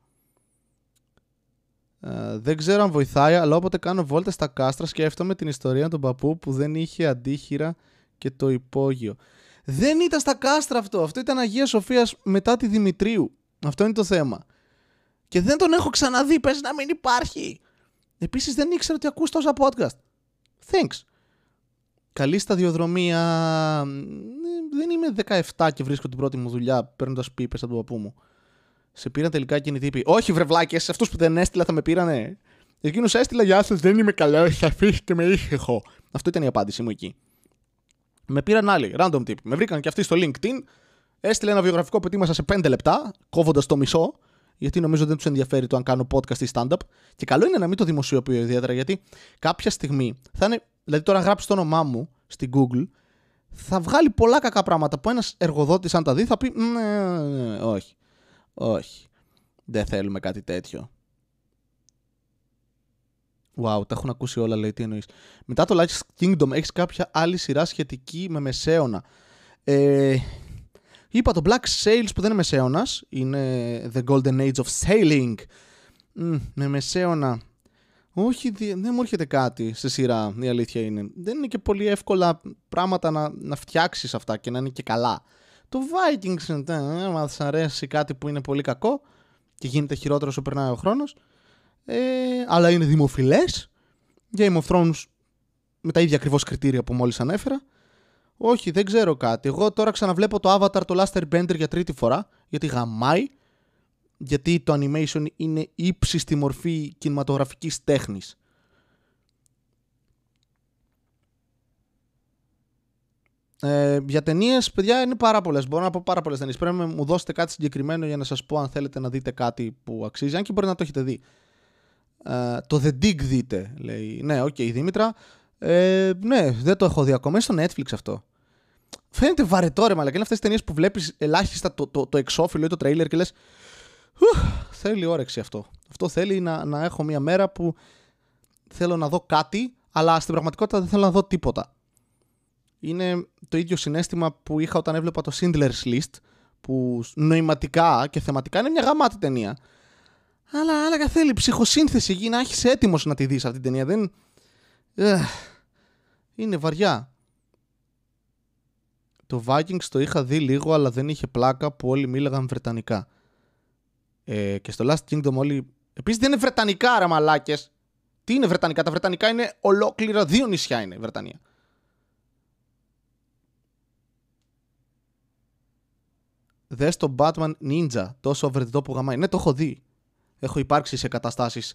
Ε, δεν ξέρω αν βοηθάει, αλλά όποτε κάνω βόλτα στα κάστρα σκέφτομαι την ιστορία του παππού που δεν είχε αντίχειρα και το υπόγειο. Δεν ήταν στα κάστρα αυτό. Αυτό ήταν Αγία Σοφίας μετά τη Δημητρίου. Αυτό είναι το θέμα. Και δεν τον έχω ξαναδεί. Πες να μην υπάρχει. Επίσης δεν ήξερα ότι ακούς τόσα podcast. Thanks. Καλή σταδιοδρομία. Δεν είμαι 17 και βρίσκω την πρώτη μου δουλειά παίρνοντας πίπες από τον παππού μου. Σε πήραν τελικά εκείνοι τύποι. Όχι, βρεβλάκες, αυτούς που δεν έστειλα θα με πήρανε. Εκείνος έστειλα, Γεια σας, δεν είμαι καλό, θα αφήσετε με ήσυχο. Αυτό ήταν η απάντησή μου εκεί. Με πήραν άλλοι, random tip. Με βρήκαν και αυτοί στο LinkedIn. Έστειλε ένα βιογραφικό που ετοίμασα σε 5 λεπτά, κόβοντας το μισό, γιατί νομίζω δεν τους ενδιαφέρει το αν κάνω podcast ή stand-up. Και καλό είναι να μην το δημοσιοποιώ ιδιαίτερα, γιατί κάποια στιγμή θα είναι. Δηλαδή, τώρα γράψεις το όνομά μου στην Google, θα βγάλει πολλά κακά πράγματα που ένας εργοδότης, αν τα δει, θα πει ναι, ναι, ναι, όχι. Όχι. Δεν θέλουμε κάτι τέτοιο. Wow, τα έχουν ακούσει όλα, λέει, τι εννοείς. Μετά το Last Kingdom έχεις κάποια άλλη σειρά σχετική με μεσαίωνα. Ε, είπα το Black Sails που δεν είναι μεσαίωνας, είναι The Golden Age of Sailing. με μεσαίωνα. Όχι, δεν μου έρχεται κάτι σε σειρά, η αλήθεια είναι. Δεν είναι και πολύ εύκολα πράγματα να, να φτιάξεις αυτά και να είναι και καλά. Το Vikings, ε, άμα σας αρέσει κάτι που είναι πολύ κακό και γίνεται χειρότερο όσο περνάει ο χρόνος, ε, αλλά είναι δημοφιλές. Game of Thrones με τα ίδια ακριβώς κριτήρια που μόλις ανέφερα. Όχι, δεν ξέρω κάτι. Εγώ τώρα ξαναβλέπω το Avatar, το Last Airbender για τρίτη φορά, γιατί γαμάει, γιατί το animation είναι ύψιστη μορφή κινηματογραφικής τέχνης. Ε, για ταινίες, παιδιά, είναι πάρα πολλές. Μπορώ να πω πάρα πολλές ταινίες. Πρέπει να μου δώσετε κάτι συγκεκριμένο για να σας πω αν θέλετε να δείτε κάτι που αξίζει. Αν και μπορεί να το έχετε δει. Ε, το The Dig δείτε, λέει. Ναι, OK, okay, η Δήμητρα. Ε, ναι, δεν το έχω δει ακόμα. Είναι στο Netflix αυτό. Φαίνεται βαρετό ρε μαλάκα. Είναι αυτές τις ταινίες που βλέπεις ελάχιστα το, το, το εξώφυλλο ή το τρέιλερ και λες. Θέλει όρεξη αυτό. Αυτό θέλει να, να έχω μια μέρα που θέλω να δω κάτι, αλλά στην πραγματικότητα δεν θέλω να δω τίποτα είναι το ίδιο συναίσθημα που είχα όταν έβλεπα το Schindler's List, που νοηματικά και θεματικά είναι μια γαμάτη ταινία. Αλλά άλλα θέλει ψυχοσύνθεση εκεί να έχεις έτοιμος να τη δεις αυτή την ταινία. Δεν. είναι βαριά. Το Vikings το είχα δει λίγο, αλλά δεν είχε πλάκα που όλοι μίλαγαν Βρετανικά. Ε, και στο Last Kingdom όλοι. Επίσης δεν είναι Βρετανικά, ρε μαλάκες. Τι είναι Βρετανικά, τα Βρετανικά είναι ολόκληρα δύο νησιά είναι Βρετανία. Δες το Batman Ninja, τόσο over the top που γαμάει. Ναι, το έχω δει. Έχω υπάρξει σε καταστάσεις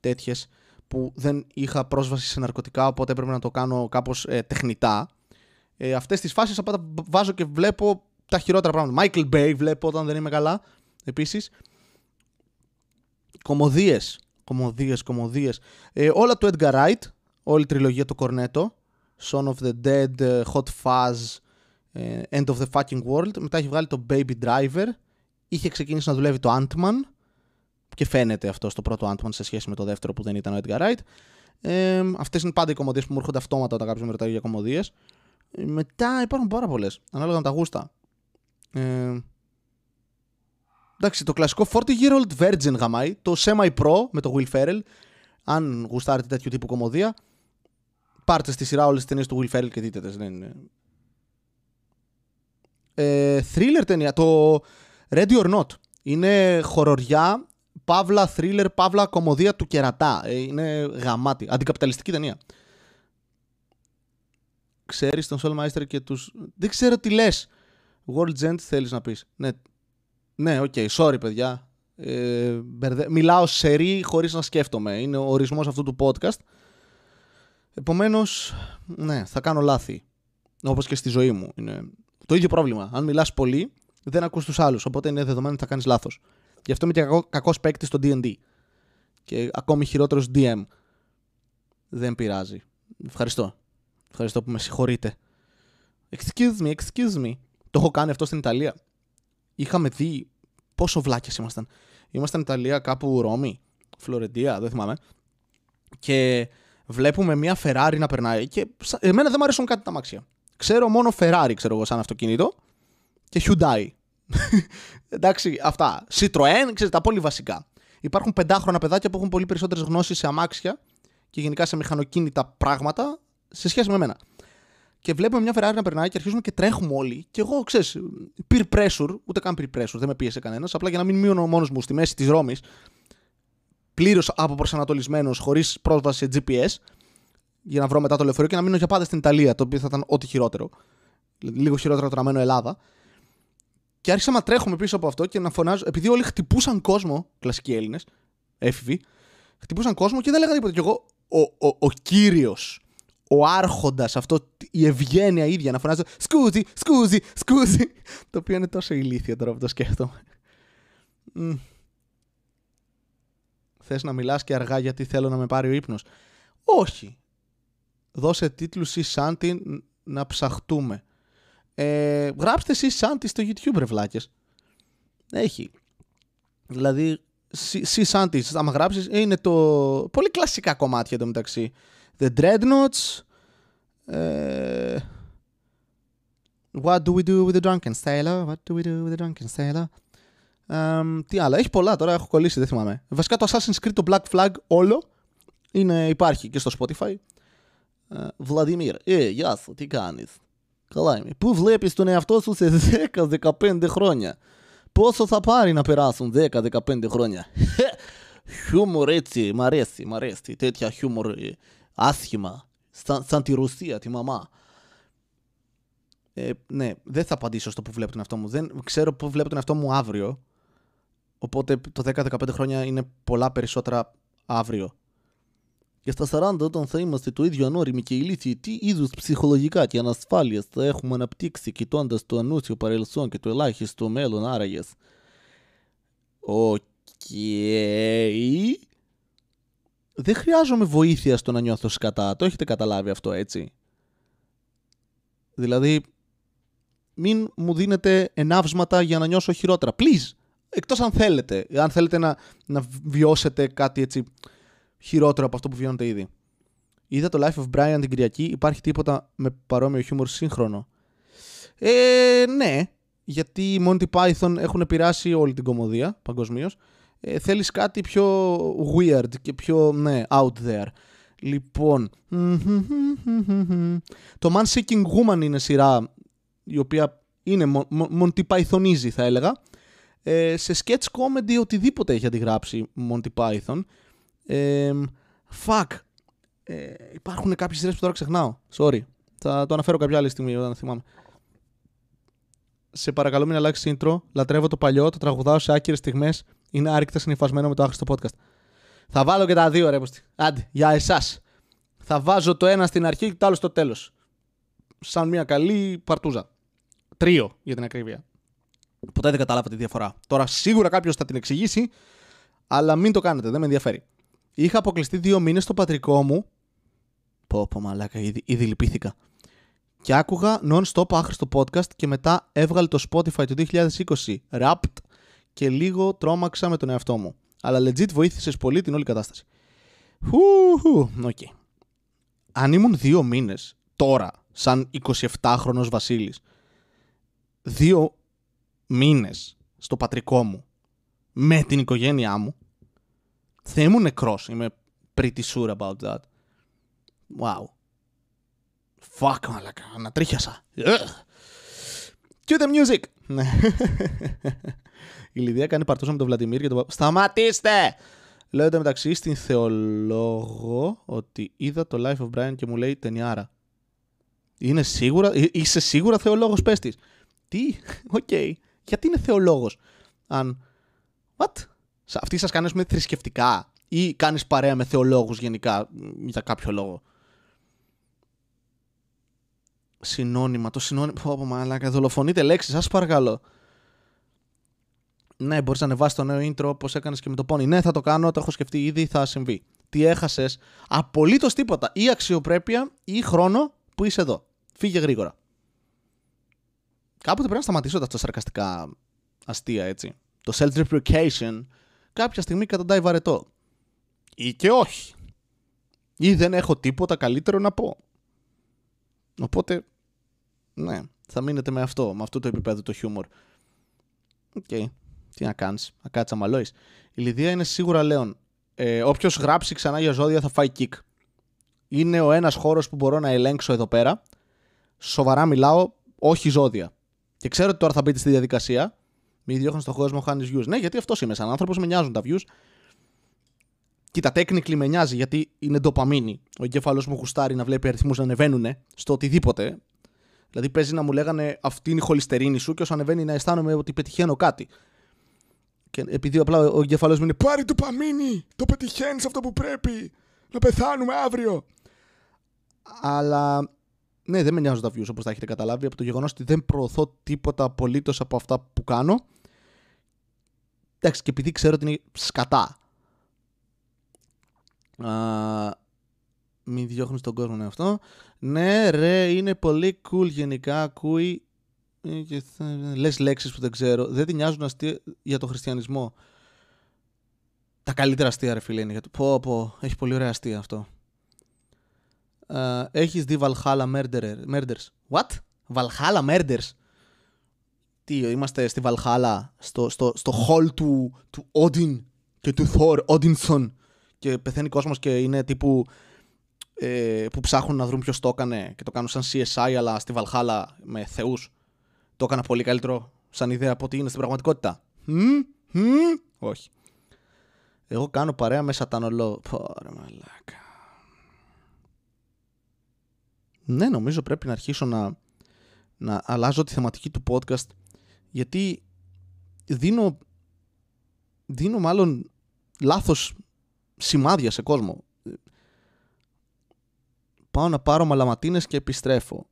τέτοιες που δεν είχα πρόσβαση σε ναρκωτικά, οπότε έπρεπε να το κάνω κάπως ε, τεχνητά. Ε, Αυτές τις φάσεις απλά βάζω και βλέπω τα χειρότερα πράγματα. Michael Bay βλέπω όταν δεν είμαι καλά. Επίσης. Κομμωδίες. Κομμωδίες, κομμωδίες. Ε, όλα του Edgar Wright. Όλη η τριλογία του Κορνέτο. Son of the Dead, ε, Hot Fuzz, ε, End of the Fucking World. Μετά έχει βγάλει το Baby Driver. Είχε ξεκινήσει να δουλεύει το Ant-Man. Και φαίνεται αυτό στο πρώτο Ant-Man σε σχέση με το δεύτερο που δεν ήταν ο Edgar Wright. Ε, Αυτές είναι πάντα οι κομμωδίες που μου έρχονται αυτόματα όταν κάποιος με ρωτάει για κομμωδίες. Ε, μετά υπάρχουν πάρα πολλές, ανάλογα με τα γούστα. Ε, εντάξει, το κλασικό 40 year old virgin γαμάει. Το semi pro με το Will Ferrell. Αν γουστάρετε τέτοιου τύπου κομμωδία, πάρτε στη σειρά όλες τις ταινίες του Will Ferrell και δείτε τις. Δεν είναι ε, thriller ταινία, το Ready or Not. Είναι χοροριά, παύλα thriller, παύλα κωμωδία του κερατά. Ε, είναι γαμάτη, αντικαπιταλιστική ταινία. Ξέρεις τον Soulmeister και τους... Δεν ξέρω τι λες. World End θέλεις να πεις. Ναι, ναι, OK, okay, sorry παιδιά. Ε, μπερδε... Μιλάω σερί χωρίς να σκέφτομαι. Είναι ο ορισμός αυτού του podcast. Επομένως, ναι, θα κάνω λάθη. Όπως και στη ζωή μου. Είναι το ίδιο πρόβλημα. Αν μιλάς πολύ, δεν ακούς τους άλλους. Οπότε είναι δεδομένο ότι θα κάνεις λάθος. Γι' αυτό είμαι και κακό παίκτης στο DD. Και ακόμη χειρότερος DM. Δεν πειράζει. Ευχαριστώ. Ευχαριστώ που με συγχωρείτε. Excuse me, excuse me. Το έχω κάνει αυτό στην Ιταλία. Είχαμε δει πόσο βλάκες ήμασταν. Ήμασταν Ιταλία κάπου Ρώμη, Φλωρεντία, δεν θυμάμαι. Και βλέπουμε μια Ferrari να περνάει. Και εμένα δεν μου αρέσουν κάτι τα μάξια. Ξέρω μόνο Ferrari, ξέρω εγώ, σαν αυτοκίνητο και Hyundai. Εντάξει, αυτά. Citroën, ξέρετε, τα πολύ βασικά. Υπάρχουν πεντάχρονα παιδάκια που έχουν πολύ περισσότερες γνώσεις σε αμάξια και γενικά σε μηχανοκίνητα πράγματα σε σχέση με μένα. και βλέπουμε μια Ferrari να περνάει και αρχίζουμε και τρέχουμε όλοι. Και εγώ, ξέρεις, peer pressure, ούτε καν peer pressure, δεν με πίεσε κανένας. Απλά για να μην μείνω μόνος μου στη μέση της Ρώμης, πλήρως αποπροσανατολισμένος, χωρίς πρόσβαση σε GPS, για να βρω μετά το λεωφορείο και να μείνω για πάντα στην Ιταλία, το οποίο θα ήταν ό,τι χειρότερο. Λίγο χειρότερο το να μένω Ελλάδα. Και άρχισα να τρέχουμε πίσω από αυτό και να φωνάζω, επειδή όλοι χτυπούσαν κόσμο, κλασικοί Έλληνες, έφηβοι, χτυπούσαν κόσμο και δεν λέγανε τίποτα. Και εγώ, ο, ο, ο κύριος, ο άρχοντας, αυτό η ευγένεια ίδια να φωνάζω Σκούζι, σκούζι, σκούζι. Το οποίο είναι τόσο ηλίθιο τώρα που το σκέφτομαι. Mm. Θες να μιλάς και αργά γιατί θέλω να με πάρει ο ύπνος. Όχι. Δώσε τίτλους ή Σάντι να ψαχτούμε. Ε, γράψτε εσείς Σάντι στο YouTube ρε βλάκες. Έχει. Δηλαδή, Sea Shanties, άμα γράψεις, είναι το πολύ κλασικά κομμάτια εδώ μεταξύ. The Dreadnoughts, ε, What do we do with the drunken sailor? What do we do with the drunken sailor? Um, τι άλλο, έχει πολλά τώρα, έχω κολλήσει, δεν θυμάμαι. Βασικά το Assassin's Creed, το Black Flag, όλο είναι, υπάρχει και στο Spotify. Βλαδιμίρ, ε, γεια σου, τι κάνεις; Καλά είμαι. Πού βλέπεις τον εαυτό σου σε 10-15 χρόνια; Πόσο θα πάρει να περάσουν 10-15 χρόνια; χιούμορ έτσι, μ' αρέσει, μ' αρέσει. Τέτοια χιούμορ άσχημα. Σαν, σαν τη Ρωσία, τη μαμά. Ε, ναι, δεν θα απαντήσω στο που βλέπω τον εαυτό μου. Δεν ξέρω που βλέπω τον εαυτό μου αύριο. Οπότε το 10-15 χρόνια είναι πολλά περισσότερα αύριο. Και στα 40 όταν θα είμαστε το ίδιο ανώριμοι και ηλίθιοι, τι είδους ψυχολογικά και ανασφάλεια θα έχουμε αναπτύξει κοιτώντας το ανούσιο παρελθόν και το ελάχιστο μέλλον άραγες; Οκ. Okay. Δεν χρειάζομαι βοήθεια στο να νιώθω σκατά. Το έχετε καταλάβει αυτό, έτσι; Δηλαδή, μην μου δίνετε ενάυσματα για να νιώσω χειρότερα. Please! Εκτός αν θέλετε. Αν θέλετε να, να βιώσετε κάτι έτσι χειρότερο από αυτό που βιώνετε ήδη. Είδα το Life of Brian την Κυριακή. Υπάρχει τίποτα με παρόμοιο χιούμορ σύγχρονο; Ε, ναι, γιατί οι Monty Python έχουν επηρεάσει όλη την κομμωδία παγκοσμίως. Ε, θέλεις κάτι πιο weird και πιο ναι, out there. Λοιπόν, το Man Seeking Woman είναι σειρά η οποία είναι Monty Pythonίζει θα έλεγα. Ε, σε sketch comedy οτιδήποτε έχει αντιγράψει Monty Python. Ε, fuck. Ε, υπάρχουν κάποιες σειρές που τώρα ξεχνάω. Sorry. Θα το αναφέρω κάποια άλλη στιγμή όταν θυμάμαι. Σε παρακαλώ μην αλλάξεις intro. Λατρεύω το παλιό, το τραγουδάω σε άκυρες στιγμές. Είναι άρρηκτα συνειφασμένο με το άχρηστο podcast. Θα βάλω και τα δύο ρε Άντε, για εσάς. Θα βάζω το ένα στην αρχή και το άλλο στο τέλος. Σαν μια καλή παρτούζα. Τρίο για την ακρίβεια. Ποτέ δεν κατάλαβα τη διαφορά. Τώρα σίγουρα κάποιος θα την εξηγήσει, αλλά μην το κάνετε, δεν με ενδιαφέρει. Είχα αποκλειστεί δύο μήνες στο πατρικό μου. Πω, πω, μαλάκα, ήδη, ήδη λυπήθηκα. Και άκουγα non-stop άχρηστο podcast και μετά έβγαλε το Spotify το 2020 Wrapped και λίγο τρόμαξα με τον εαυτό μου. Αλλά legit βοήθησες πολύ την όλη κατάσταση. Χου, οκ. Αν ήμουν δύο μήνες τώρα, σαν 27χρονος Βασίλης, δύο μήνες στο πατρικό μου, με την οικογένειά μου, θα ήμουν νεκρός. Είμαι pretty sure about that. Wow. Fuck, μαλακα. Ανατρίχιασα. Cue the music. Ναι. Η Λιδία κάνει παρτούσα με τον Βλαντιμίρ και τον Σταματήστε! Λέω μεταξύ στην θεολόγο ότι είδα το Life of Brian και μου λέει ταινιάρα. Είναι σίγουρα, είσαι σίγουρα θεολόγος πες της. Τι, OK. Okay. Γιατί είναι θεολόγος; Αν, what? Αυτή σας κάνει θρησκευτικά ή κάνεις παρέα με θεολόγους γενικά για κάποιο λόγο; Συνώνυμα, το συνώνυμα. Πω, πω, μαλάκα, δολοφονείτε λέξεις, σας παρακαλώ. Ναι, μπορείς να ανεβάσεις το νέο intro όπως έκανες και με το πόνι. Ναι, θα το κάνω, το έχω σκεφτεί ήδη, θα συμβεί. Τι έχασες, απολύτως τίποτα. Ή αξιοπρέπεια ή χρόνο που είσαι εδώ. Φύγε γρήγορα. Κάποτε πρέπει να σταματήσω τα σαρκαστικά αστεία, έτσι. Το self-deprecation κάποια στιγμή καταντάει βαρετό. Ή και όχι. Ή δεν έχω τίποτα καλύτερο να πω. Οπότε, ναι, θα μείνετε με αυτό, με αυτό το επίπεδο το χιούμορ. OK. Okay. Τι να κάνεις, να κάτσεις αμαλόει. Η Λυδία είναι σίγουρα λέων. Ε, Όποιος γράψει ξανά για ζώδια θα φάει kick. Είναι ο ένας χώρος που μπορώ να ελέγξω εδώ πέρα. Σοβαρά μιλάω, όχι ζώδια. Και ξέρω ότι τώρα θα μπείτε στη διαδικασία. Μη διώχνεις στον κόσμο, χάνεις views. Ναι, γιατί αυτός είμαι. Σαν άνθρωπος με νοιάζουν τα views. Κοίτα, technically με νοιάζει γιατί είναι ντοπαμίνη. Ο εγκέφαλος μου γουστάρει να βλέπει αριθμούς να ανεβαίνουν στο οτιδήποτε. Δηλαδή παίζει να μου λέγανε αυτή είναι η χολυστερίνη σου και όσο ανεβαίνει να αισθάνομαι ότι πετυχαίνω κάτι. Και επειδή απλά ο εγκέφαλο μου είναι Πάρει ντοπαμίνη! Το πετυχαίνεις αυτό που πρέπει! Να πεθάνουμε αύριο! Αλλά ναι, δεν με νοιάζουν τα views όπως τα έχετε καταλάβει από το γεγονός ότι δεν προωθώ τίποτα απολύτως από αυτά που κάνω. Εντάξει, και επειδή ξέρω ότι είναι σκατά. Α, μην διώχνεις τον κόσμο με αυτό. Ναι, ρε, είναι πολύ cool γενικά. Ακούει. Λες λέξεις που δεν ξέρω. Δεν τη νοιάζουν αστεία για τον χριστιανισμό. Τα καλύτερα αστεία, ρε φίλε, είναι. Πω, πω, έχει πολύ ωραία αστεία αυτό. Uh, έχεις δει Valhalla Murderer, Murders; What? Valhalla Murders; Τι, είμαστε στη Valhalla, στο, στο, στο hall του, του Odin και του Thor, Odinson και πεθαίνει κόσμος και είναι τύπου ε, που ψάχνουν να βρουν ποιος το έκανε και το κάνουν σαν CSI αλλά στη Valhalla με θεούς. Το έκανα πολύ καλύτερο σαν ιδέα από ότι είναι στην πραγματικότητα. Hm? Hm? Όχι. Εγώ κάνω παρέα με σατανολό. Πόρε μαλάκα. ναι, νομίζω πρέπει να αρχίσω να, να αλλάζω τη θεματική του podcast γιατί δίνω, δίνω μάλλον λάθος σημάδια σε κόσμο. Πάω να πάρω μαλαματίνες και επιστρέφω.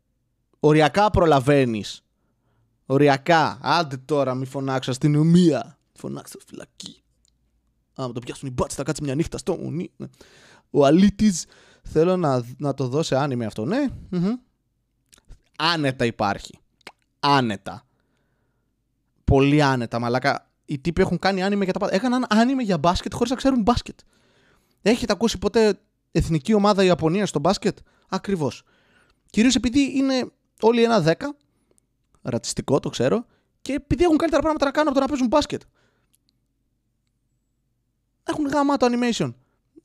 Οριακά προλαβαίνεις. Οριακά. Άντε τώρα μη φωνάξω αστυνομία. Φωνάξω φυλακή. Άμα το πιάσουν οι μπάτς θα κάτσει μια νύχτα στο μουνί. Ο αλήτης Θέλω να, να το δω σε άνιμε αυτό. Ναι. Άνετα υπάρχει. Άνετα. Πολύ άνετα, μαλάκα. Οι τύποι έχουν κάνει άνιμε για τα πάντα. Έκαναν άνιμε για μπάσκετ χωρίς να ξέρουν μπάσκετ. Έχετε ακούσει ποτέ εθνική ομάδα Ιαπωνίας στο μπάσκετ; Ακριβώς. Κυρίως επειδή είναι όλοι ένα δέκα. Ρατσιστικό, το ξέρω. Και επειδή έχουν καλύτερα πράγματα να κάνουν από το να παίζουν μπάσκετ. Έχουν γαμάτο animation.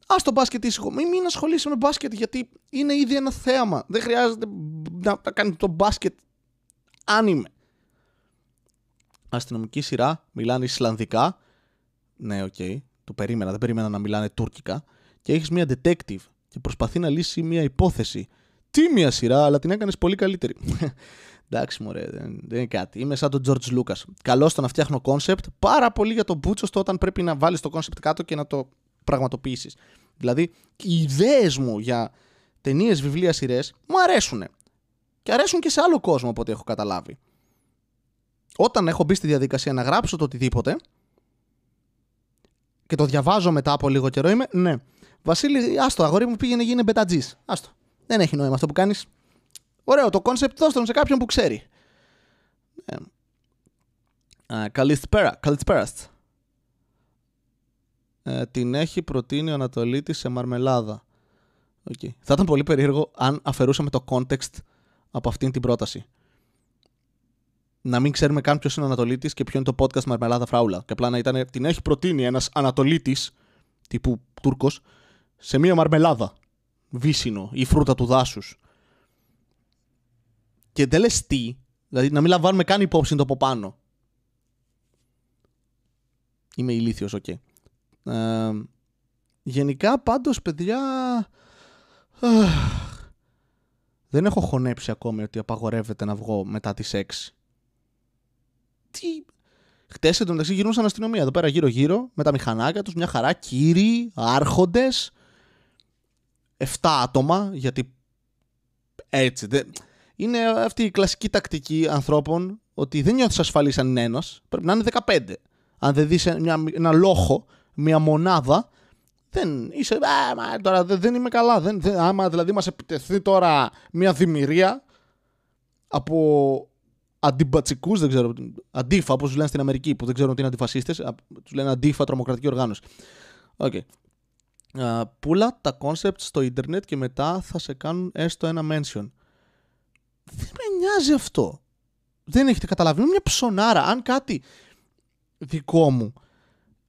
Άσ' το μπάσκετ ήσυχο. Μην, μην ασχολείσαι με μπάσκετ γιατί είναι ήδη ένα θέαμα. Δεν χρειάζεται να, να κάνει το μπάσκετ anime. Αστυνομική σειρά, μιλάνε Ισλανδικά. Ναι, OK. Okay. Το περίμενα, δεν περίμενα να μιλάνε τουρκικά. Και έχεις μια detective και προσπαθεί να λύσει μια υπόθεση. Τι μια σειρά, αλλά την έκανες πολύ καλύτερη. Εντάξει, μωρέ, δεν, δεν είναι κάτι. Είμαι σαν τον George Lucas. Καλό στο να φτιάχνω concept, πάρα πολύ για τον πούτσο στο όταν πρέπει να βάλεις το concept κάτω και να το πραγματοποιήσεις. Δηλαδή, οι ιδέες μου για ταινίες, βιβλία, σειρές μου αρέσουν. Και αρέσουν και σε άλλο κόσμο από ό,τι έχω καταλάβει. Όταν έχω μπει στη διαδικασία να γράψω το οτιδήποτε και το διαβάζω μετά από λίγο καιρό, είμαι ναι. Βασίλη, άστο, αγόρι μου πήγαινε γίνε μπετατζής. Άστο. Δεν έχει νόημα αυτό που κάνεις. Ωραίο, το concept δώσ' το σε κάποιον που ξέρει. Ε, καλησπέρα, καλησπέρα ε, την έχει προτείνει ο Ανατολίτης σε μαρμελάδα. Okay. Θα ήταν πολύ περίεργο αν αφαιρούσαμε το context από αυτήν την πρόταση. Να μην ξέρουμε καν ποιος είναι ο Ανατολίτης και ποιο είναι το podcast Μαρμελάδα Φράουλα. Και απλά να ήταν την έχει προτείνει ένας Ανατολίτης τύπου Τούρκος σε μία μαρμελάδα. Βύσινο ή φρούτα του δάσους. Και δεν λες τι, δηλαδή να μην λαμβάνουμε καν υπόψη το από πάνω. Είμαι ηλίθιος, OK. Okay. Ε, γενικά πάντως παιδιά δεν έχω χωνέψει ακόμη ότι απαγορεύεται να βγω μετά τις 6. Τι... Χτες εντωμεταξύ γυρνούσαν αστυνομία εδώ πέρα γύρω γύρω με τα μηχανάκια τους, μια χαρά, κύριοι, άρχοντες, 7 άτομα, γιατί έτσι. Δεν... Είναι αυτή η κλασική τακτική ανθρώπων ότι δεν νιώθεις ασφαλής αν είναι ένας, πρέπει να είναι 15. Αν δεν δεις ένα λόχο μια μονάδα, δεν είσαι. Α, μα, τώρα δεν, είμαι καλά. Δεν, δεν, άμα δηλαδή μας επιτεθεί τώρα μια δημιουργία από αντιμπατσικούς, δεν ξέρω. Αντίφα, όπως τους λένε στην Αμερική, που δεν ξέρουν ότι είναι αντιφασίστες. Τους λένε αντίφα τρομοκρατική οργάνωση. Okay. Uh, πουλά τα concepts στο ίντερνετ και μετά θα σε κάνουν έστω ένα mention. Δεν με νοιάζει αυτό. Δεν έχετε καταλάβει. Είναι μια ψωνάρα. Αν κάτι δικό μου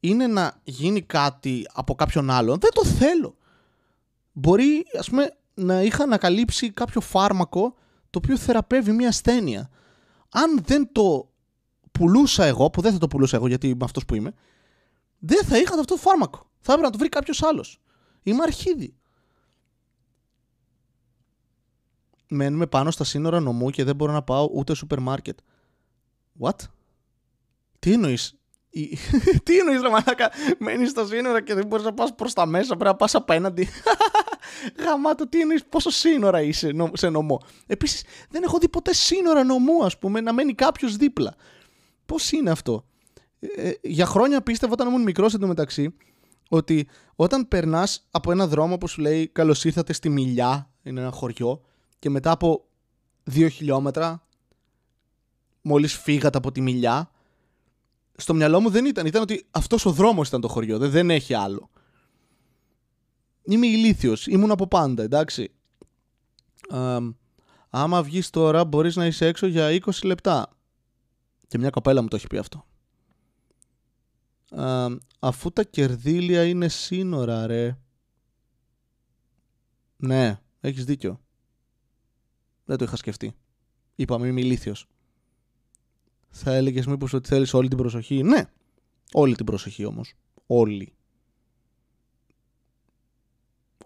είναι να γίνει κάτι από κάποιον άλλον, δεν το θέλω. Μπορεί, ας πούμε, να είχα ανακαλύψει κάποιο φάρμακο το το οποίο θεραπεύει μια ασθένεια. Αν δεν το πουλούσα εγώ, που δεν θα το πουλούσα εγώ γιατί είμαι αυτός που είμαι, δεν θα είχα αυτό το φάρμακο. Θα έπρεπε να το βρει κάποιος άλλος. Είμαι αρχίδι. Μένουμε πάνω στα σύνορα νομού και δεν μπορώ να πάω ούτε σούπερ μάρκετ. What? Τι εννοείς, Τι εννοείς, ρε Μαλάκα, μένεις στα σύνορα και δεν μπορείς να πας προς τα μέσα, πρέπει να πας απέναντι. Γαμάτο, τι εννοείς, πόσο σύνορα είσαι σε νομό; Επίσης, δεν έχω δει ποτέ σύνορα νομού, ας πούμε, να μένει κάποιος δίπλα. Πώς είναι αυτό; Ε, για χρόνια πίστευα όταν ήμουν μικρός εντωμεταξύ ότι όταν περνάς από ένα δρόμο που σου λέει Καλώς ήρθατε στη Μιλιά, είναι ένα χωριό, και μετά από δύο χιλιόμετρα, μόλις φύγατε από τη Μιλιά, στο μυαλό μου δεν ήταν. Ήταν ότι αυτός ο δρόμος ήταν το χωριό. Δεν, δεν έχει άλλο. Είμαι ηλίθιος. Ήμουν από πάντα, εντάξει. Α, άμα βγεις τώρα, μπορείς να είσαι έξω για 20 λεπτά. Και μια κοπέλα μου το έχει πει αυτό. Α, αφού τα κερδίλια είναι σύνορα, ρε. Ναι, έχεις δίκιο. Δεν το είχα σκεφτεί. Είπαμε, είμαι ηλίθιος. Θα έλεγες μήπως ότι θέλεις όλη την προσοχή; Ναι, όλη την προσοχή όμως. Όλη.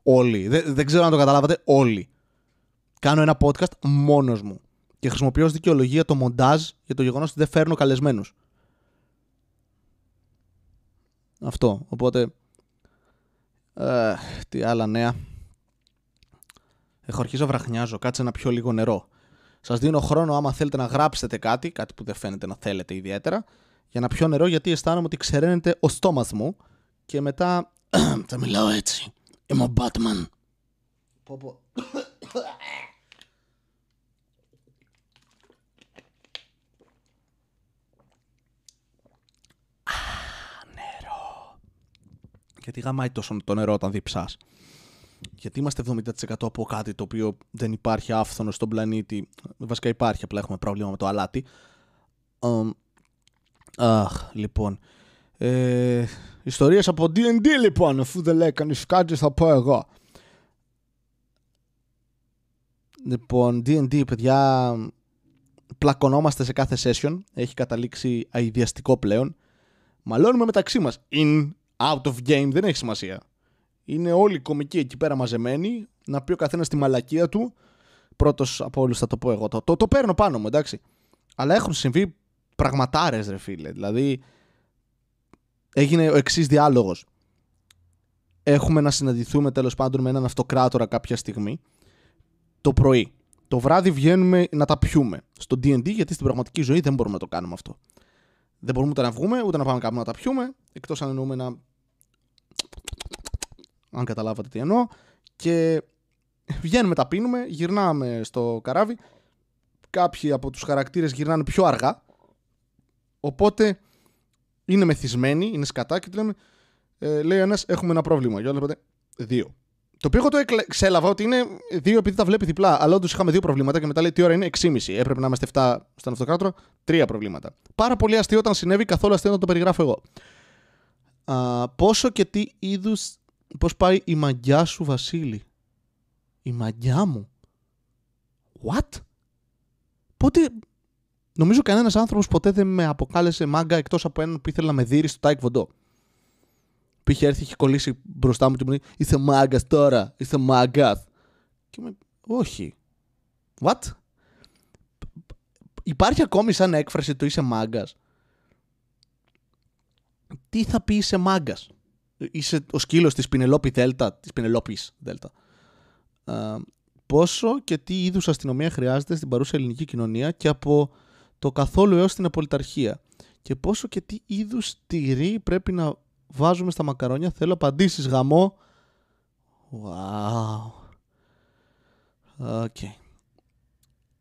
Όλοι. Δεν, δεν ξέρω αν το καταλάβατε. Όλοι. Κάνω ένα podcast μόνος μου. Και χρησιμοποιώ ως δικαιολογία το μοντάζ για το γεγονός ότι δεν φέρνω καλεσμένους. Αυτό. Οπότε. Ε, τι άλλα νέα. Έχω αρχίσει να βραχνιάζω. Κάτσε να πιω λίγο νερό. Σας δίνω χρόνο άμα θέλετε να γράψετε κάτι, κάτι που δεν φαίνεται να θέλετε ιδιαίτερα, για να πιω νερό γιατί αισθάνομαι ότι ξεραίνεται ο στόμας μου και μετά θα μιλάω έτσι. Είμαι ο Batman. Πω, πω. Γιατί γαμάει τόσο το νερό όταν διψάς γιατί είμαστε 70% από κάτι το οποίο δεν υπάρχει άφθονος στον πλανήτη. Βασικά υπάρχει, απλά έχουμε πρόβλημα με το αλάτι. αχ, λοιπόν. Ε, ιστορίες από D&D λοιπόν, αφού δεν λέει κανείς κάτι θα πω εγώ. Λοιπόν, D&D παιδιά, πλακωνόμαστε σε κάθε session, έχει καταλήξει αειδιαστικό πλέον. Μαλώνουμε μεταξύ μας, in, out of game, δεν έχει σημασία είναι όλοι οι κομικοί εκεί πέρα μαζεμένοι, να πει ο καθένας τη μαλακία του. Πρώτος από όλους θα το πω εγώ. Το, το, το παίρνω πάνω μου, εντάξει. Αλλά έχουν συμβεί πραγματάρες, ρε φίλε. Δηλαδή, έγινε ο εξής διάλογος. Έχουμε να συναντηθούμε τέλος πάντων με έναν αυτοκράτορα κάποια στιγμή το πρωί. Το βράδυ βγαίνουμε να τα πιούμε στο DD γιατί στην πραγματική ζωή δεν μπορούμε να το κάνουμε αυτό. Δεν μπορούμε ούτε να βγούμε ούτε να πάμε κάπου να τα πιούμε, εκτός αν εννοούμε να αν καταλάβατε τι εννοώ. Και βγαίνουμε, τα πίνουμε, γυρνάμε στο καράβι. Κάποιοι από τους χαρακτήρες γυρνάνε πιο αργά. Οπότε είναι μεθυσμένοι, είναι σκατά και του λέμε, ε, λέει ένας, έχουμε ένα πρόβλημα. Και όλοι λέτε, δύο. Το οποίο εγώ το εξέλαβα ότι είναι δύο επειδή τα βλέπει διπλά. Αλλά όντως είχαμε δύο προβλήματα και μετά λέει τι ώρα είναι 6,5. Έπρεπε να είμαστε 7 στον αυτοκράτορα. Τρία προβλήματα. Πάρα πολύ αστείο όταν συνέβη, καθόλου αστείο να το περιγράφω εγώ. Α, πόσο και τι είδους Πώς πάει η μαγκιά σου Βασίλη; Η μαγκιά μου. What? Πότε... Νομίζω κανένας άνθρωπος ποτέ δεν με αποκάλεσε μάγκα εκτός από έναν που ήθελε να με δει στο Τάε Κβον Ντο. Που είχε έρθει, είχε κολλήσει μπροστά μου και μου λέει Είσαι μάγκας τώρα, είσαι μάγκας. Και με... Όχι. What? Υπάρχει ακόμη σαν έκφραση το είσαι μάγκας. Τι θα πει είσαι μάγκας; Είσαι ο σκύλος της Πινελόπη Δέλτα, της Πινελόπης Δέλτα. πόσο και τι είδους αστυνομία χρειάζεται στην παρούσα ελληνική κοινωνία και από το καθόλου έως την απολυταρχία; Και πόσο και τι είδους τυρί πρέπει να βάζουμε στα μακαρόνια; Θέλω απαντήσεις γαμό. Wow. Okay.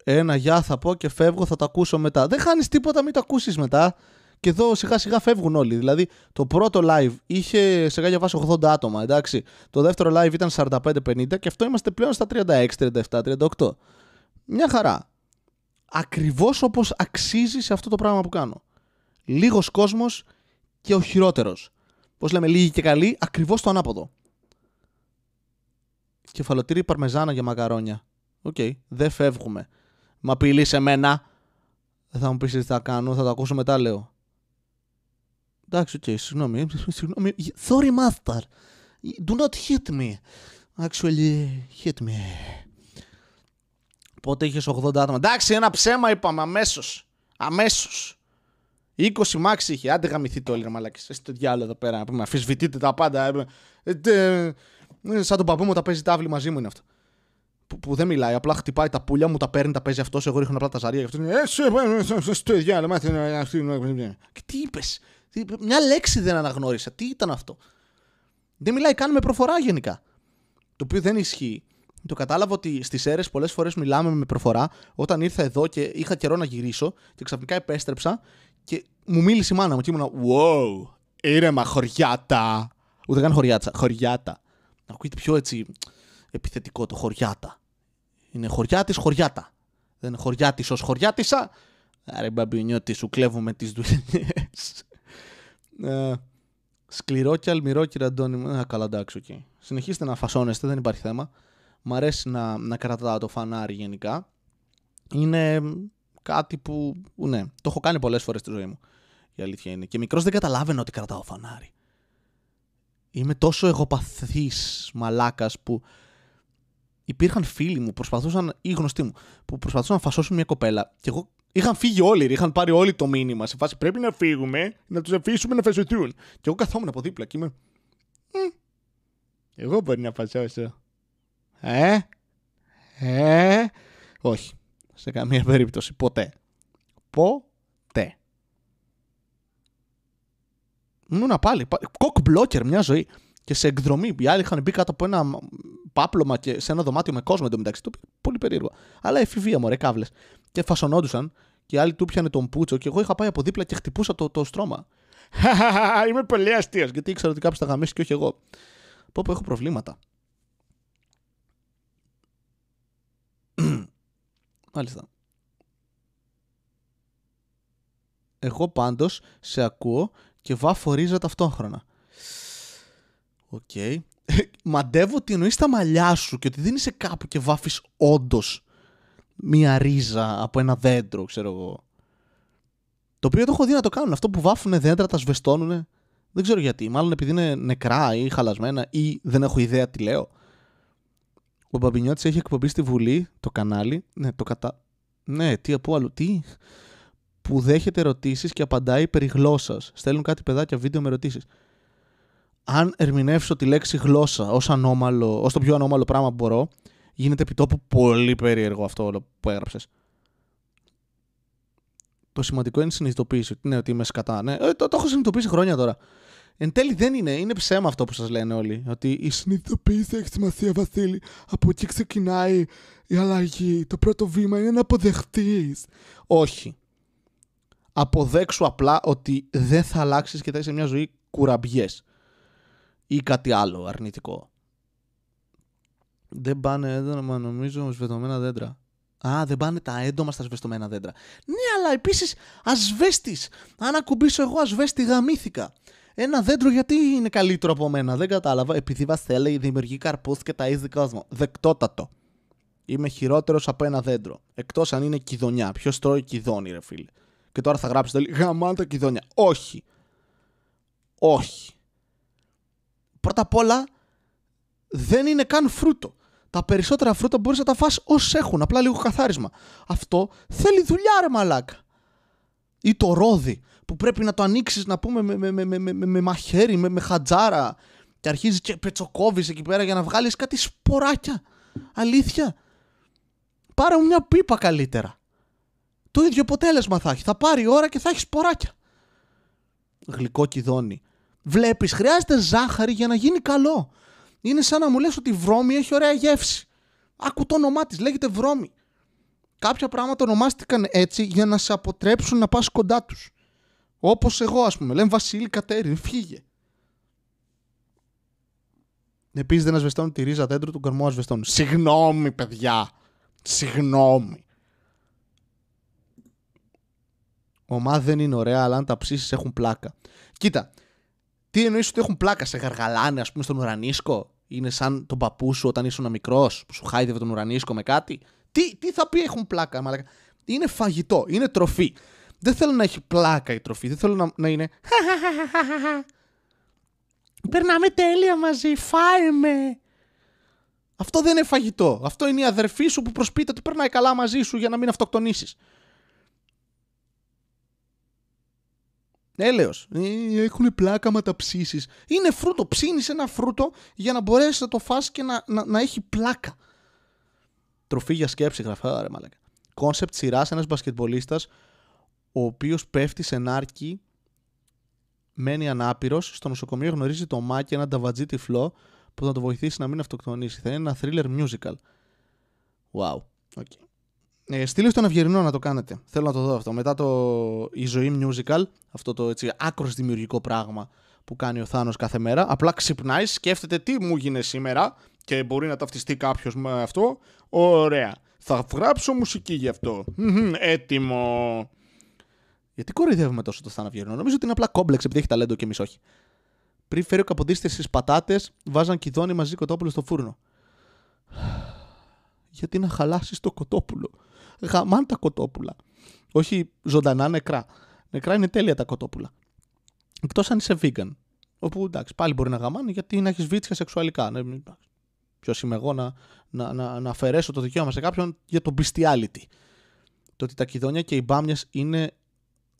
Ένα γεια θα πω και φεύγω, θα το ακούσω μετά. Δεν χάνεις τίποτα, μην το ακούσεις μετά. Και εδώ σιγά σιγά φεύγουν όλοι. Δηλαδή το πρώτο live είχε σε κάποια βάση 80 άτομα, εντάξει. Το δεύτερο live ήταν 45-50 και αυτό είμαστε πλέον στα 36, 37, 38. Μια χαρά. Ακριβώς όπως αξίζει σε αυτό το πράγμα που κάνω. Λίγος κόσμος και ο χειρότερος. Πώς λέμε, λίγοι και καλοί, ακριβώς το ανάποδο. Κεφαλοτύρι παρμεζάνα για μακαρόνια. OK, okay, δεν φεύγουμε. Μα απειλείς εμένα. Δεν θα μου πεις τι θα κάνω, θα το ακούσω μετά, λέω. Εντάξει, OK, okay, συγγνώμη. συγγνώμη. Sorry, master. Do not hit me. Actually, hit me. Πότε είχε 80 άτομα. Εντάξει, ένα ψέμα είπαμε αμέσως. Αμέσω. 20 μάξι είχε. Άντε γαμηθεί το έλεγα μαλάκι. Εσύ το διάλογο εδώ πέρα. Να πούμε, αφισβητείτε τα πάντα. Ε, ε, ε, σαν τον παππού μου τα παίζει τάβλη μαζί μου είναι αυτό. Που, που, δεν μιλάει, απλά χτυπάει τα πουλιά μου, τα παίρνει, τα παίζει αυτό. Εγώ ρίχνω απλά τα ζαρία. Και αυτό είναι. Στο διάλογο, Και τι είπε. Μια λέξη δεν αναγνώρισα. Τι ήταν αυτό; Δεν μιλάει καν με προφορά γενικά. Το οποίο δεν ισχύει. Το κατάλαβα ότι στις αίρε πολλές φορές μιλάμε με προφορά. Όταν ήρθα εδώ και είχα καιρό να γυρίσω και ξαφνικά επέστρεψα και μου μίλησε η μάνα μου και ήμουνα Wow, ήρεμα χωριάτα. Ούτε καν χωριάτσα, χωριάτα. Ακούγεται πιο έτσι επιθετικό το χωριάτα. Είναι χωριάτης χωριάτα. Δεν είναι χωριάτης ως χωριάτισα. Άρε μπαμπινιώτη, σου κλέβουμε τις δουλειές. Ε, σκληρό και αλμυρό, κύριε Αντώνη. Ε, καλά, εντάξει, okay. Συνεχίστε να φασώνεστε, δεν υπάρχει θέμα. Μ' αρέσει να, να κρατάω το φανάρι γενικά. Είναι κάτι που, ναι, το έχω κάνει πολλές φορές στη ζωή μου. Η αλήθεια είναι. Και μικρός δεν καταλάβαινα ότι κρατάω φανάρι. Είμαι τόσο εγωπαθής μαλάκας που υπήρχαν φίλοι μου, προσπαθούσαν, ή γνωστοί μου, που προσπαθούσαν να φασώσουν μια κοπέλα και εγώ είχαν φύγει όλοι, είχαν πάρει όλοι το μήνυμα σε φάση πρέπει να φύγουμε, να τους αφήσουμε να φασωθούν. Και εγώ καθόμουν από δίπλα και είμαι... Εγώ μπορεί να φασώσω. Ε, ε, όχι. Σε καμία περίπτωση. Ποτέ. Ποτέ. Ήμουνα πάλι. Κοκ μπλόκερ μια ζωή. Και σε εκδρομή. Οι άλλοι είχαν μπει κάτω από ένα πάπλωμα και σε ένα δωμάτιο με κόσμο εντωμεταξύ. Το πολύ περίεργο. Αλλά εφηβεία, μωρέ, κάβλες. Και φασωνόντουσαν. Και οι άλλοι του πιανε τον πούτσο. Και εγώ είχα πάει από δίπλα και χτυπούσα το, το στρώμα. Είμαι πολύ αστείος. Γιατί ήξερα ότι κάποιος θα γαμήσει και όχι εγώ. Πω, πω έχω προβλήματα. Μάλιστα. Εγώ πάντως σε ακούω και βάφω ρίζα ταυτόχρονα. OK. Okay. Μαντεύω ότι εννοείς τα μαλλιά σου και ότι δεν είσαι κάπου και βάφεις όντως μία ρίζα από ένα δέντρο, ξέρω εγώ. Το οποίο το έχω δει να το κάνουν. Αυτό που βάφουν δέντρα, τα σβεστώνουν. Δεν ξέρω γιατί. Μάλλον επειδή είναι νεκρά ή χαλασμένα ή δεν έχω ιδέα τι λέω. Ο Μπαμπινιώτης έχει εκπομπή στη Βουλή, το κανάλι. Ναι, το κατα... Ναι, τι από άλλο, τι; Που δέχεται ερωτήσεις και απαντάει περί γλώσσας. Στέλνουν κάτι παιδάκια βίντεο με ερωτήσεις. Αν ερμηνεύσω τη λέξη γλώσσα ως ανώμαλο, ως το πιο ανώμαλο πράγμα που μπορώ, γίνεται επιτόπου πολύ περίεργο αυτό όλο που έγραψες. Το σημαντικό είναι η συνειδητοποίηση. Ναι, ότι είμαι σκατά. Ναι, ε, το, το έχω συνειδητοποιήσει χρόνια τώρα. Εν τέλει δεν είναι. Είναι ψέμα αυτό που σας λένε όλοι. Ότι η συνειδητοποίηση έχει σημασία, Βασίλη. Από εκεί ξεκινάει η αλλαγή. Το πρώτο βήμα είναι να αποδεχτείς. Όχι. Αποδέξου απλά ότι δεν θα αλλάξεις και θα είσαι μια ζωή κουραμπιές. Ή κάτι άλλο αρνητικό. Δεν πάνε έντομα, νομίζω, σβεστομένα δέντρα. Α, δεν πάνε τα έντομα στα σβεστομένα δέντρα. Ναι, αλλά επίσης ασβέστης. Αν ακουμπήσω εγώ ασβέστη, γαμήθηκα. Ένα δέντρο γιατί είναι καλύτερο από μένα. Δεν κατάλαβα. Επειδή Βασέλη δημιουργεί καρπούς και ταΐζει κόσμο. Δεκτότατο. Είμαι χειρότερος από ένα δέντρο. Εκτός αν είναι κυδονιά. Ποιος τρώει κυδόνι, ρε φίλε. Και τώρα θα γράψεις τέλει γαμάτα κυδόνια. Όχι. Όχι. Πρώτα απ' όλα δεν είναι καν φρούτο. Τα περισσότερα φρούτα μπορείς να τα φας ω έχουν. Απλά λίγο καθάρισμα. Αυτό θέλει δουλειά, ρε μαλάκα. Ή το ρόδι που πρέπει να το ανοίξεις να πούμε με, με, με, με, με μαχαίρι, με, με χατζάρα και αρχίζεις και πετσοκόβεις εκεί πέρα για να βγάλεις κάτι σποράκια. Αλήθεια. Πάρε μου μια πίπα καλύτερα. Το ίδιο αποτέλεσμα θα έχει. Θα πάρει ώρα και θα έχει σποράκια. Γλυκό κυδόνι. Βλέπεις, χρειάζεται ζάχαρη για να γίνει καλό. Είναι σαν να μου λες ότι η βρώμη έχει ωραία γεύση. Άκου το όνομά της, λέγεται βρώμη. Κάποια πράγματα ονομάστηκαν έτσι για να σε αποτρέψουν να πας κοντά τους. Όπως εγώ ας πούμε. Λένε Βασίλη Κατέρι, φύγε. Επίσης δεν ασβεστώνουν τη ρίζα δέντρου του κορμό ασβεστώνουν. Συγγνώμη, παιδιά. Συγγνώμη. Ομά δεν είναι ωραία, αλλά αν τα ψήσεις έχουν πλάκα. Κοίτα, τι εννοείς ότι έχουν πλάκα, σε γαργαλάνε, ας πούμε, στον ουρανίσκο; Είναι σαν τον παππού σου όταν ήσουν μικρός, που σου χάιδευε τον ουρανίσκο με κάτι; Τι, τι θα πει έχουν πλάκα, μαλάκα; Είναι φαγητό, είναι τροφή. Δεν θέλω να έχει πλάκα η τροφή. Δεν θέλω να, να είναι. Περνάμε τέλεια μαζί, φάε με. Αυτό δεν είναι φαγητό. Αυτό είναι η αδερφή σου που προσποιείται ότι περνάει καλά μαζί σου για να μην αυτοκτονήσεις. Έλεος. Ε, έχουν πλάκα μα τα ψήσεις. Είναι φρούτο. Ψήνεις ένα φρούτο για να μπορέσεις να το φας και να, να, να έχει πλάκα. Τροφή για σκέψη γράφει. Άρα, μαλάκα. Κόνσεπτ σειράς ένας μπασκετμπολίστας ο οποίος πέφτει σε νάρκη μένει ανάπηρος. Στο νοσοκομείο γνωρίζει το Μάκη, ένα ταβατζή τυφλό που θα το βοηθήσει να μην αυτοκτονήσει. Θα είναι ένα thriller musical. Wow. Okay. Ε, στείλε στον Ευγερινό να το κάνετε. Θέλω να το δω αυτό. Μετά το Η ζωή musical, αυτό το έτσι άκρος δημιουργικό πράγμα που κάνει ο Θάνος κάθε μέρα, απλά ξυπνάει, σκέφτεται τι μου γίνει σήμερα και μπορεί να ταυτιστεί κάποιος με αυτό. Ωραία. Θα γράψω μουσική γι' αυτό. Έτοιμο. Γιατί κοροϊδεύουμε τόσο το Θάνο Ευγερινό; Νομίζω ότι είναι απλά κόμπλεξ επειδή έχει ταλέντο και εμείς όχι. Πριν φέρει ο Καποντίστης στις πατάτες, βάζαν κιδόνι μαζί κοτόπουλο στο φούρνο. Γιατί να χαλάσεις το κοτόπουλο; Γαμάν τα κοτόπουλα. Όχι ζωντανά νεκρά. Νεκρά είναι τέλεια τα κοτόπουλα. Εκτός αν είσαι vegan. Όπου εντάξει, πάλι μπορεί να γαμάνε γιατί να έχεις βίτσια σεξουαλικά. Ναι, Ποιος είμαι εγώ να, να, να, να αφαιρέσω το δικαίωμα σε κάποιον για το bestiality. Το ότι τα κιδόνια και οι μπάμιες είναι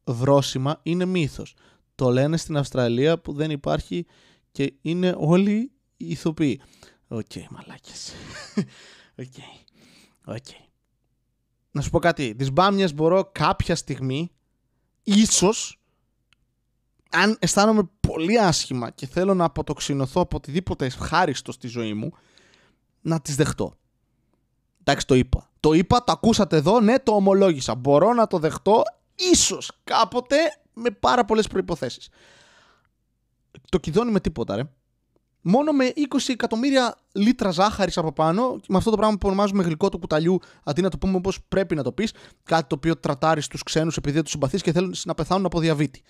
βρόσιμα είναι μύθος. Το λένε στην Αυστραλία που δεν υπάρχει και είναι όλοι ηθοποιοί. OK, okay, μαλάκες. OK. Okay. Okay. Να σου πω κάτι. Τις μπάμιες μπορώ κάποια στιγμή, ίσως, αν αισθάνομαι πολύ άσχημα και θέλω να αποτοξινωθώ από οτιδήποτε ευχάριστο στη ζωή μου, να τις δεχτώ. Εντάξει, το είπα. Το είπα, το ακούσατε εδώ, ναι, το ομολόγησα. Μπορώ να το δεχτώ, ίσως κάποτε, με πάρα πολλές προϋποθέσεις. Το κυδώνι με τίποτα, ρε. Μόνο με 20 εκατομμύρια λίτρα ζάχαρης από πάνω, με αυτό το πράγμα που ονομάζουμε γλυκό του κουταλιού, αντί να το πούμε όπως πρέπει να το πεις, κάτι το οποίο τρατάρεις στους ξένους επειδή δεν τους συμπαθείς και θέλουν να πεθάνουν από διαβήτη.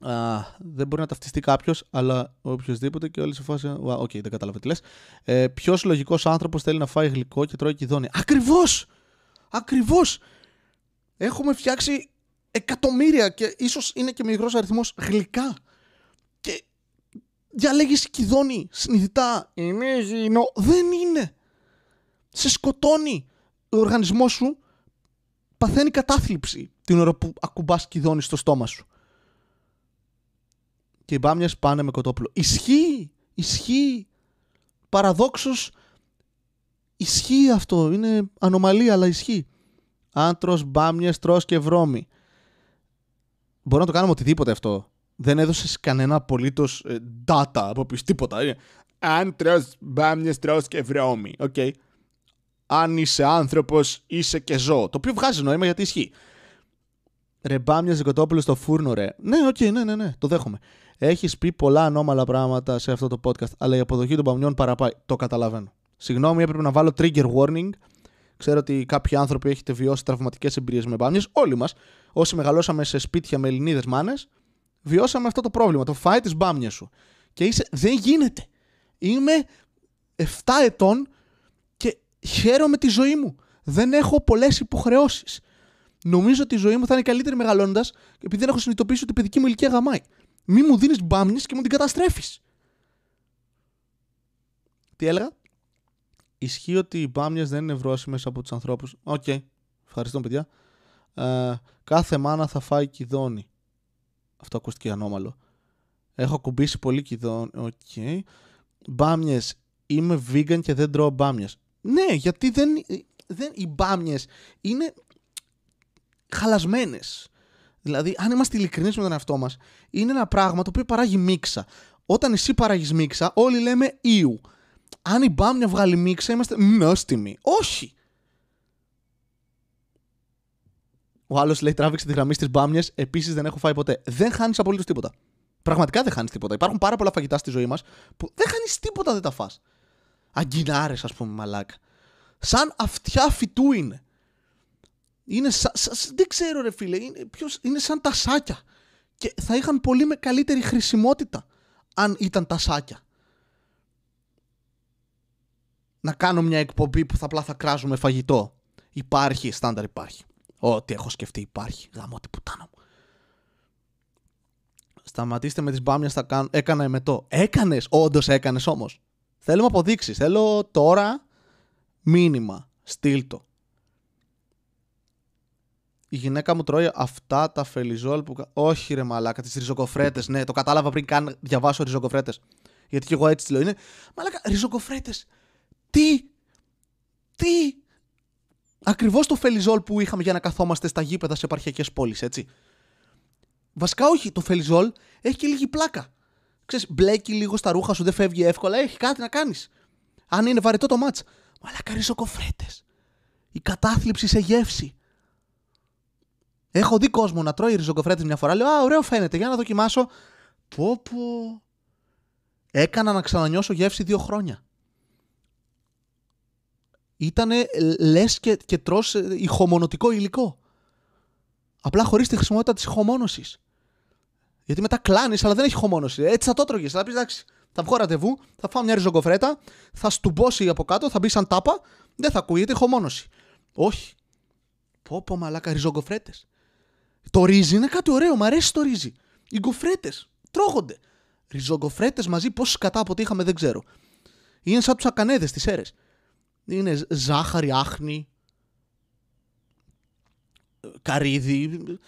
Α, δεν μπορεί να ταυτιστεί κάποιος, αλλά οποιοδήποτε και όλοι σε φάση. OK, okay, δεν κατάλαβα τι λες. Ε, Ποιος λογικός άνθρωπος θέλει να φάει γλυκό και τρώει κυδόνι. Ακριβώς! Ακριβώς! Έχουμε φτιάξει εκατομμύρια και ίσως είναι και μικρός αριθμός γλυκά. Και διαλέγεις κυδόνι συνειδητά. Είναι υγιεινό. Δεν είναι. Σε σκοτώνει. Ο οργανισμός σου παθαίνει κατάθλιψη την ώρα που ακουμπάς κυδόνι στο στόμα σου και οι μπάμιες πάνε με κοτόπουλο. Ισχύει, ισχύει. Παραδόξως ισχύει αυτό. Είναι ανομαλία, αλλά ισχύει. Αν τρως μπάμιες, τρως και βρώμη. Μπορούμε να το κάνουμε οτιδήποτε αυτό. Δεν έδωσες κανένα απολύτως ε, data από πίσω, τίποτα. Αν τρως μπάμιες, τρως και βρώμη. Okay. Αν είσαι άνθρωπος, είσαι και ζώο. Το οποίο βγάζει νόημα γιατί ισχύει. Ρε μπάμιες κοτόπουλο στο φούρνο, ρε. Ναι, OK, okay, ναι, ναι, ναι, το δέχομαι. Έχεις πει πολλά ανώμαλα πράγματα σε αυτό το podcast, αλλά η αποδοχή των παμιών παραπάει. Το καταλαβαίνω. Συγγνώμη, έπρεπε να βάλω trigger warning. Ξέρω ότι κάποιοι άνθρωποι έχετε βιώσει τραυματικές εμπειρίες με μπάμιες. Όλοι μας, όσοι μεγαλώσαμε σε σπίτια με Ελληνίδες μάνες, βιώσαμε αυτό το πρόβλημα. Το φάει της μπάμιας σου. Και είσαι, δεν γίνεται. Είμαι 7 ετών και χαίρομαι τη ζωή μου. Δεν έχω πολλές υποχρεώσεις. Νομίζω ότι η ζωή μου θα είναι καλύτερη μεγαλώντας, επειδή δεν έχω συνειδητοποιήσει ότι η παιδική μου ηλικία γαμάει. Μη μου δίνεις μπάμιες και μου την καταστρέφεις. Τι έλεγα; Ισχύει ότι οι μπάμιες δεν είναι βρώσιμες από τους ανθρώπους. OK. Okay. Ευχαριστώ, παιδιά. Ε, κάθε μάνα θα φάει κυδόνι. Αυτό ακούστηκε ανώμαλο. Έχω ακουμπήσει πολύ κυδόνι. OK. Okay. Μπάμιες. Είμαι vegan και δεν τρώω μπάμιες. Ναι, γιατί δεν, δεν, οι μπάμιες είναι χαλασμένες. Δηλαδή, αν είμαστε ειλικρινείς με τον εαυτό μας, είναι ένα πράγμα το οποίο παράγει μίξα. Όταν εσύ παράγεις μίξα, όλοι λέμε ήου. Αν η μπάμια βγάλει μίξα, είμαστε νόστιμοι. Όχι. Ο άλλος λέει: Τράβηξε τη γραμμή στις μπάμιες. Επίσης δεν έχω φάει ποτέ. Δεν χάνεις απολύτως τίποτα. Πραγματικά δεν χάνεις τίποτα. Υπάρχουν πάρα πολλά φαγητά στη ζωή μας που δεν χάνεις τίποτα, δεν τα φά. Αγκινάρες, ας πούμε, μαλάκα. Σαν αυτιά φυτού είναι. Είναι σα, δεν ξέρω ρε φίλε, είναι, ποιος, είναι σαν τα σάκια. Και θα είχαν πολύ με καλύτερη χρησιμότητα αν ήταν τα σάκια. να κάνω μια εκπομπή που θα απλά θα κράζουμε φαγητό. Υπάρχει, στάνταρ υπάρχει. Ό,τι έχω σκεφτεί υπάρχει. Γαμώ την πουτάνα μου. Σταματήστε με τις μπάμιας, θα κάνω... έκανα εμετό. Έκανες, όντως έκανες όμως. Θέλουμε αποδείξεις. Θέλω τώρα μήνυμα. Στείλ το. Η γυναίκα μου τρώει αυτά τα φελιζόλ που. Όχι, ρε μαλάκα, τις ριζοκοφρέτες. Ναι, το κατάλαβα πριν καν διαβάσω ριζοκοφρέτες. Γιατί και εγώ έτσι τη λέω. Είναι. Μαλάκα, ριζοκοφρέτες. Τι; Τι; Ακριβώς το φελιζόλ που είχαμε για να καθόμαστε στα γήπεδα σε επαρχιακές πόλεις, έτσι. Βασικά όχι, το φελιζόλ έχει και λίγη πλάκα. Ξέρεις, μπλέκει λίγο στα ρούχα σου, δεν φεύγει εύκολα, έχει κάτι να κάνεις. Αν είναι βαρετό το μάτς. Μαλάκα ριζοκοφρέτες. Η κατάθλιψη σε γεύση. Έχω δει κόσμο να τρώει ριζοκοφρέτες μια φορά. Λέω, Α, ωραίο φαίνεται, για να δοκιμάσω. Πω, πω. Έκανα να ξανανιώσω γεύση δύο χρόνια. Ήτανε λες και, και τρως ε, ηχομονωτικό υλικό. Απλά χωρίς τη χρησιμότητα της ηχομόνωσης. Γιατί μετά κλάνεις, αλλά δεν έχει ηχομόνωση. Έτσι θα το τρώγες. Θα πεις, εντάξει, θα βγω ραντεβού, θα φάω μια ριζοκοφρέτα, θα στουμπώσει από κάτω, θα μπει σαν τάπα, δεν θα ακούγεται ηχομόνωση. Όχι. Πω πω μαλάκα ριζογκοφρέτες. Το ρύζι είναι κάτι ωραίο, μου αρέσει το ρύζι. Οι γκοφρέτες τρώγονται. Ριζογκοφρέτες μαζί, πόσοι κατά από ό,τι είχαμε δεν ξέρω. Είναι σαν τους ακανέδες τη αίρε. Είναι ζάχαρη, άχνη, καρύδι,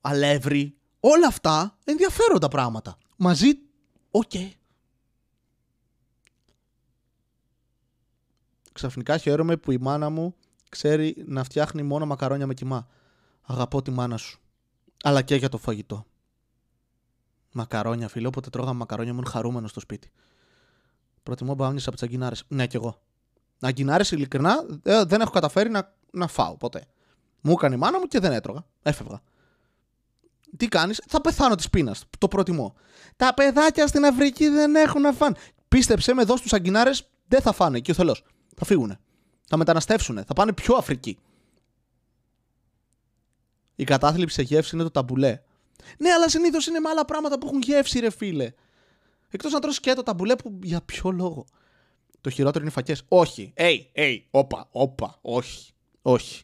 αλεύρι. Όλα αυτά ενδιαφέροντα πράγματα. Μαζί, OK. Okay. Ξαφνικά χαίρομαι που η μάνα μου ξέρει να φτιάχνει μόνο μακαρόνια με κιμά. Αγαπώ τη μάνα σου αλλά και για το φαγητό. Μακαρόνια, φίλε. Όποτε τρώγαμε μακαρόνια, ήμουν χαρούμενος στο σπίτι. Προτιμώ μπάμιες από τις αγκινάρες. Ναι, κι εγώ. Αγκινάρε, ειλικρινά, ε, δεν έχω καταφέρει να, να φάω ποτέ. Μου έκανε η μάνα μου και δεν έτρωγα. Έφευγα. Τι κάνεις, θα πεθάνω της πείνας. Το προτιμώ. Τα παιδάκια στην Αφρική δεν έχουν να φάνε. Πίστεψε με εδώ στους αγκινάρες δεν θα φάνε εκεί ο θελό. Θα φύγουν. Θα μεταναστεύσουν. Θα πάνε πιο Αφρική. Η κατάθλιψη σε γεύση είναι το ταμπουλέ. Ναι, αλλά συνήθως είναι με άλλα πράγματα που έχουν γεύση, ρε φίλε. Εκτός να τρώσει και το ταμπουλέ που για ποιο λόγο. Το χειρότερο είναι οι φακές. Όχι. Hey, hey, όπα, όπα, όχι. Όχι.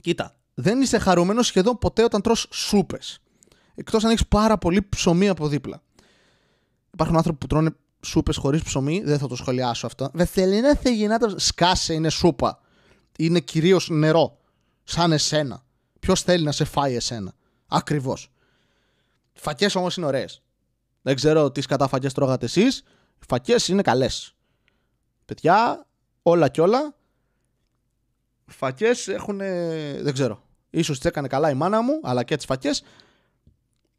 Κοίτα, δεν είσαι χαρούμενος σχεδόν ποτέ όταν τρως σούπες. Εκτός αν έχεις πάρα πολύ ψωμί από δίπλα. Υπάρχουν άνθρωποι που τρώνε σούπες χωρίς ψωμί, δεν θα το σχολιάσω αυτό. Δεν θέλει να θέλει να το σκάσε, είναι σούπα. Είναι κυρίως νερό. Σαν εσένα. Ποιος θέλει να σε φάει εσένα. Ακριβώς. Φακές όμως είναι ωραίες. Δεν ξέρω τι κατά φακές τρώγατε εσείς. Οι φακές είναι καλές. Παιδιά, όλα κι όλα. Φακές έχουν. Δεν ξέρω. σω τις έκανε καλά η μάνα μου, αλλά και τις φακές.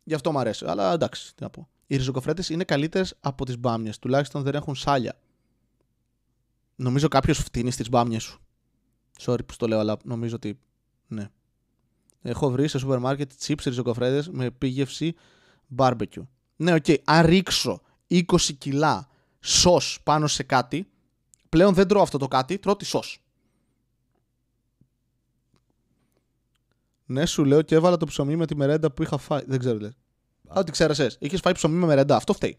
Γι' αυτό μου αρέσει. Αλλά εντάξει, τι να πω. Οι ριζοκοφρέτες είναι καλύτερες από τις μπάμιες. Τουλάχιστον δεν έχουν σάλια. Νομίζω κάποιος φτύνει στις μπάμιες σου. Sorry που το λέω, αλλά νομίζω ότι. Ναι. Έχω βρει σε σούπερ μάρκετ chips ρυζογκοφρέτες με επίγευση barbecue. Ναι, OK. Okay. Αν ρίξω 20 κιλά σος πάνω σε κάτι, πλέον δεν τρώω αυτό το κάτι, τρώω τη σος. Ναι, σου λέω και έβαλα το ψωμί με τη μερέντα που είχα φάει. Δεν ξέρω, λέει. Α, ότι ξέρασες. Είχες φάει ψωμί με μερέντα. Αυτό φταίει.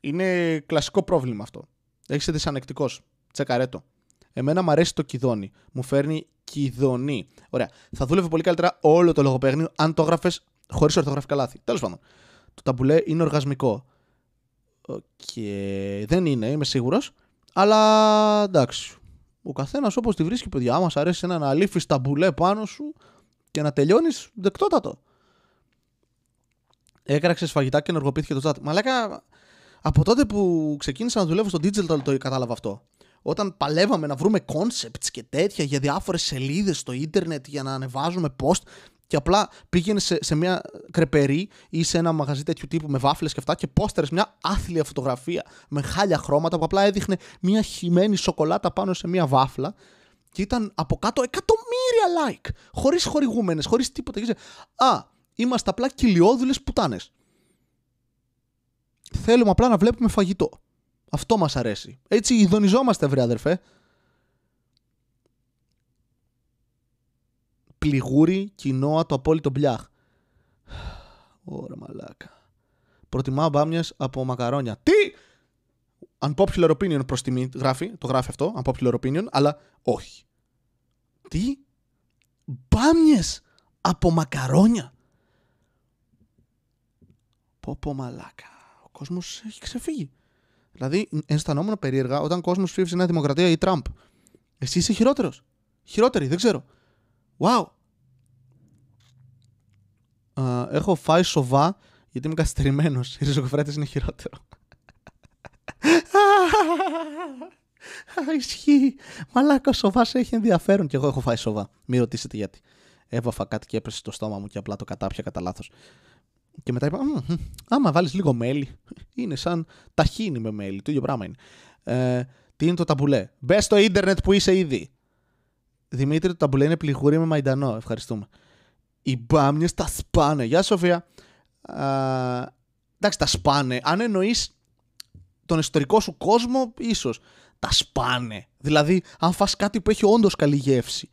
Είναι κλασικό πρόβλημα αυτό. Έχεις δυσανεκτικό. Τσεκαρέτο. Εμένα μου αρέσει το κυδόνι. Μου φέρνει κυδονή. Ωραία. Θα δούλευε πολύ καλύτερα όλο το λογοπαίγνιο αν το έγραφες χωρίς ορθογραφικά λάθη. Τέλος πάντων. Το ταμπουλέ είναι οργασμικό. Και δεν είναι, είμαι σίγουρος. Αλλά εντάξει. Ο καθένας όπως τη βρίσκει, παιδιά. Άμα αρέσει ένα να λύφεις ταμπουλέ πάνω σου και να τελειώνεις, δεκτότατο. Έκραξες φαγητά και ενεργοποιήθηκε το chat. Μαλάκα, από τότε που ξεκίνησα να δουλεύω στο digital το κατάλαβα αυτό όταν παλεύαμε να βρούμε concepts και τέτοια για διάφορες σελίδες στο ίντερνετ για να ανεβάζουμε post και απλά πήγαινε σε, σε μια κρεπερή ή σε ένα μαγαζί τέτοιου τύπου με βάφλες και αυτά και πόστερες μια άθλια φωτογραφία με χάλια χρώματα που απλά έδειχνε μια χυμένη σοκολάτα πάνω σε μια βάφλα και ήταν από κάτω εκατομμύρια like, χωρίς χορηγούμενες, χωρίς τίποτα. Α, είμαστε απλά κυλιόδουλες πουτάνες. Θέλουμε απλά να βλέπουμε φαγητό. Αυτό μας αρέσει. Έτσι ειδονιζόμαστε βρε αδερφέ. Πληγούρι, κοινόα, το απόλυτο μπλιάχ. Ωραία μαλάκα. Προτιμάω μπάμιες από μακαρόνια. Τι! unpopular opinion προς τιμή γράφει, το γράφει αυτό, unpopular opinion, αλλά όχι. Τι; Μπάμιες από μακαρόνια. Πω πω μαλάκα. Ο κόσμος έχει ξεφύγει. Δηλαδή, αισθανόμουν περίεργα όταν ο κόσμος ψήφισε Νέα Δημοκρατία ή Τραμπ. Εσύ είσαι χειρότερος. Χειρότερη, δεν ξέρω. Wow. Α, έχω φάει σοβά γιατί είμαι καθυστερημένος. Οι ριζοκοφρέτε είναι χειρότερο. Ισχύει. Μαλάκα, σοβά σε έχει ενδιαφέρον. Και εγώ έχω φάει σοβά. Μην ρωτήσετε γιατί. Έβαφα κάτι και έπεσε στο στόμα μου και απλά το κατάπια κατά λάθος. Και μετά είπα, «Μμμ, άμα βάλεις λίγο μέλι, είναι σαν ταχύνι με μέλι. Το ίδιο πράγμα είναι. Ε, τι είναι το ταμπουλέ; Μπες στο ίντερνετ που είσαι ήδη. Δημήτρη, το ταμπουλέ είναι πληγούρι με μαϊντανό. Ευχαριστούμε. Οι μπάμιες τα σπάνε. Γεια Σοφία. Α, εντάξει, τα σπάνε. Αν εννοείς τον εσωτερικό σου κόσμο, ίσως. Τα σπάνε. Δηλαδή, αν φας κάτι που έχει όντως καλή γεύση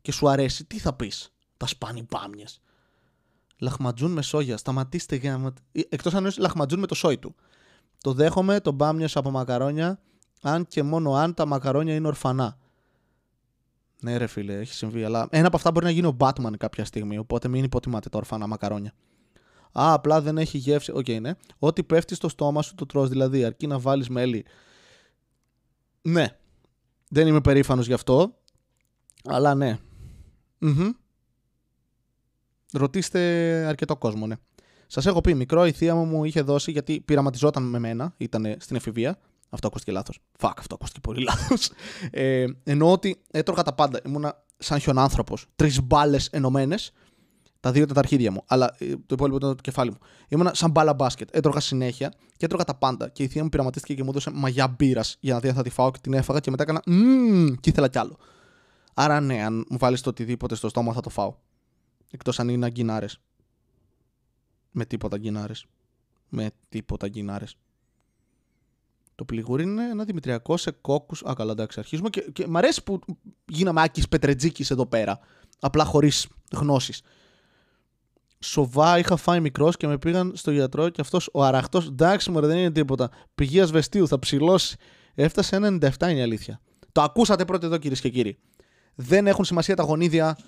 και σου αρέσει, τι θα πεις; Τα σπάνε οι μπάμιες. Λαχματζούν με σόγια. Σταματήστε για να. Εκτός αν εννοείς λαχματζούν με το σόι του. Το δέχομαι, το μπάμια από μακαρόνια, αν και μόνο αν τα μακαρόνια είναι ορφανά. Ναι, ρε φίλε, έχει συμβεί. Αλλά ένα από αυτά μπορεί να γίνει ο Batman κάποια στιγμή. Οπότε μην υποτιμάτε τα ορφανά μακαρόνια. Α, απλά δεν έχει γεύση. OK, okay, ναι. Ό,τι πέφτει στο στόμα σου το τρως, δηλαδή αρκεί να βάλεις μέλι. Ναι. Δεν είμαι περήφανος γι' αυτό. Αλλά ναι. mm Ρωτήστε αρκετό κόσμο, ναι. Σας έχω πει, μικρό η θεία μου μου είχε δώσει γιατί πειραματιζόταν με μένα, ήταν στην εφηβεία. Αυτό ακούστηκε λάθος. Fuck, αυτό ακούστηκε πολύ λάθος. Ε, εννοώ ότι έτρωγα τα πάντα. Ήμουνα σαν χιονάνθρωπο. Τρεις μπάλες ενωμένες. Τα δύο ήταν τα αρχίδια μου. Αλλά ε, το υπόλοιπο ήταν το κεφάλι μου. Ήμουνα σαν μπάλα μπάσκετ. Έτρωγα συνέχεια και έτρωγα τα πάντα. Και η θεία μου πειραματίστηκε και μου έδωσε μαγιά μπύρας για να δει αν θα τη φάω και την έφαγα και μετά έκανα. Μμμ, και ήθελα κι άλλο. Άρα ναι, αν μου βάλεις το οτιδήποτε στο στόμα θα το φάω. Εκτός αν είναι αγκινάρες. Με τίποτα αγκινάρες. Με τίποτα αγκινάρες. Το πληγούρι είναι ένα δημητριακός σε κόκκου. Α, καλά, εντάξει, αρχίζουμε. Και, και μ' αρέσει που γίναμε άκη πετρετζίκης εδώ πέρα. Απλά χωρίς γνώσεις. Σοβά είχα φάει μικρός και με πήγαν στο γιατρό και αυτός ο αραχτός. Εντάξει, μου δεν είναι τίποτα. Πηγή ασβεστίου, θα ψηλώσει. Έφτασε ένα 97 είναι η αλήθεια. Το ακούσατε πρώτα εδώ κυρίες και κύριοι. Δεν έχουν σημασία τα γονίδια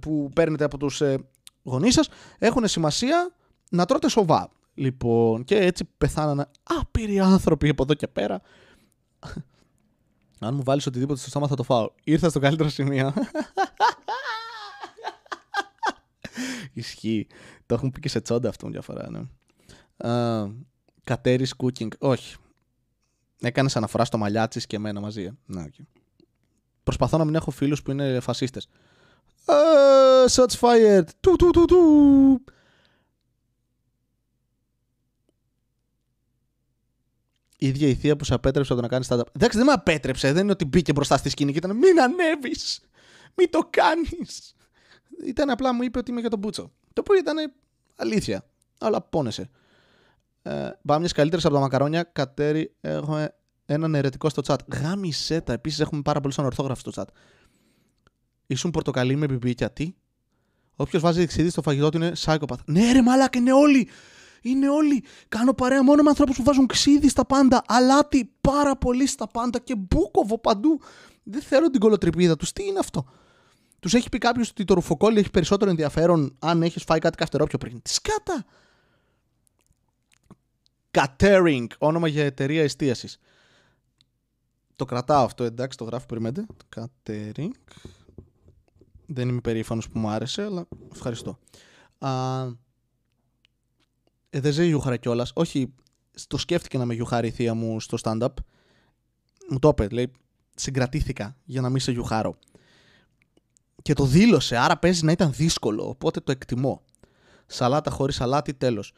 που παίρνετε από τους ε, γονείς σας. Έχουν σημασία να τρώτε σοβά. Λοιπόν, και έτσι πεθάνανε άπειροι άνθρωποι από εδώ και πέρα. Αν μου βάλεις οτιδήποτε στο στόμα θα το φάω. Ήρθα στο καλύτερο σημείο. Ισχύει. Το έχουν πει και σε τσόντα αυτό μια φορά, ναι. Κατέρις cooking. Όχι. Έκανες αναφορά στο μαλλιάτσις και εμένα μαζί. Ναι, okay. Προσπαθώ να μην έχω φίλους που είναι φασίστες. Uh, shots fired. Του, του, του, του. Η ίδια η θεία που σε απέτρεψε το να κάνεις stand-up. Εντάξει, δεν με απέτρεψε. Δεν είναι ότι μπήκε μπροστά στη σκηνή και ήταν Μην ανέβεις! Μην το κάνεις! Ήταν απλά μου είπε ότι είμαι για τον Μπούτσο. Το οποίο ήταν αλήθεια. Αλλά πόνεσαι. Ε, Μπάμιε καλύτερε από τα μακαρόνια. Κατέρι, έχουμε έναν ερετικό στο chat. Γάμισε τα. Επίσης έχουμε πάρα πολλούς ανορθόγραφους στο chat. Ήσουν πορτοκαλί με μπιμπίκια. Τι; Όποιος βάζει δεξιδί στο φαγητό του είναι psychopath. Ναι, ρε μαλάκα, είναι όλοι. Είναι όλοι. Κάνω παρέα μόνο με ανθρώπους που βάζουν ξύδι στα πάντα, αλάτι πάρα πολύ στα πάντα και μπούκοβο παντού. Δεν θέλω την κολοτρυπίδα τους. Τι είναι αυτό; Τους έχει πει κάποιος ότι το ρουφοκόλλι έχει περισσότερο ενδιαφέρον αν έχεις φάει κάτι καυτερό πιο πριν. Τι σκάτα. Catering, όνομα για εταιρεία εστίασης. Το κρατάω αυτό, εντάξει, το γράφω περιμένετε. Catering. Δεν είμαι περήφανος που μου άρεσε, αλλά ευχαριστώ. Α, ε, δεν ζει γιουχαρά κιόλας. Όχι, το σκέφτηκε να με γιουχάρει η θεία μου στο stand-up. Μου το είπε, λέει, συγκρατήθηκα για να μην σε γιουχάρω. Και το δήλωσε, άρα παίζει να ήταν δύσκολο, οπότε το εκτιμώ. Σαλάτα χωρίς σαλάτι, τέλος.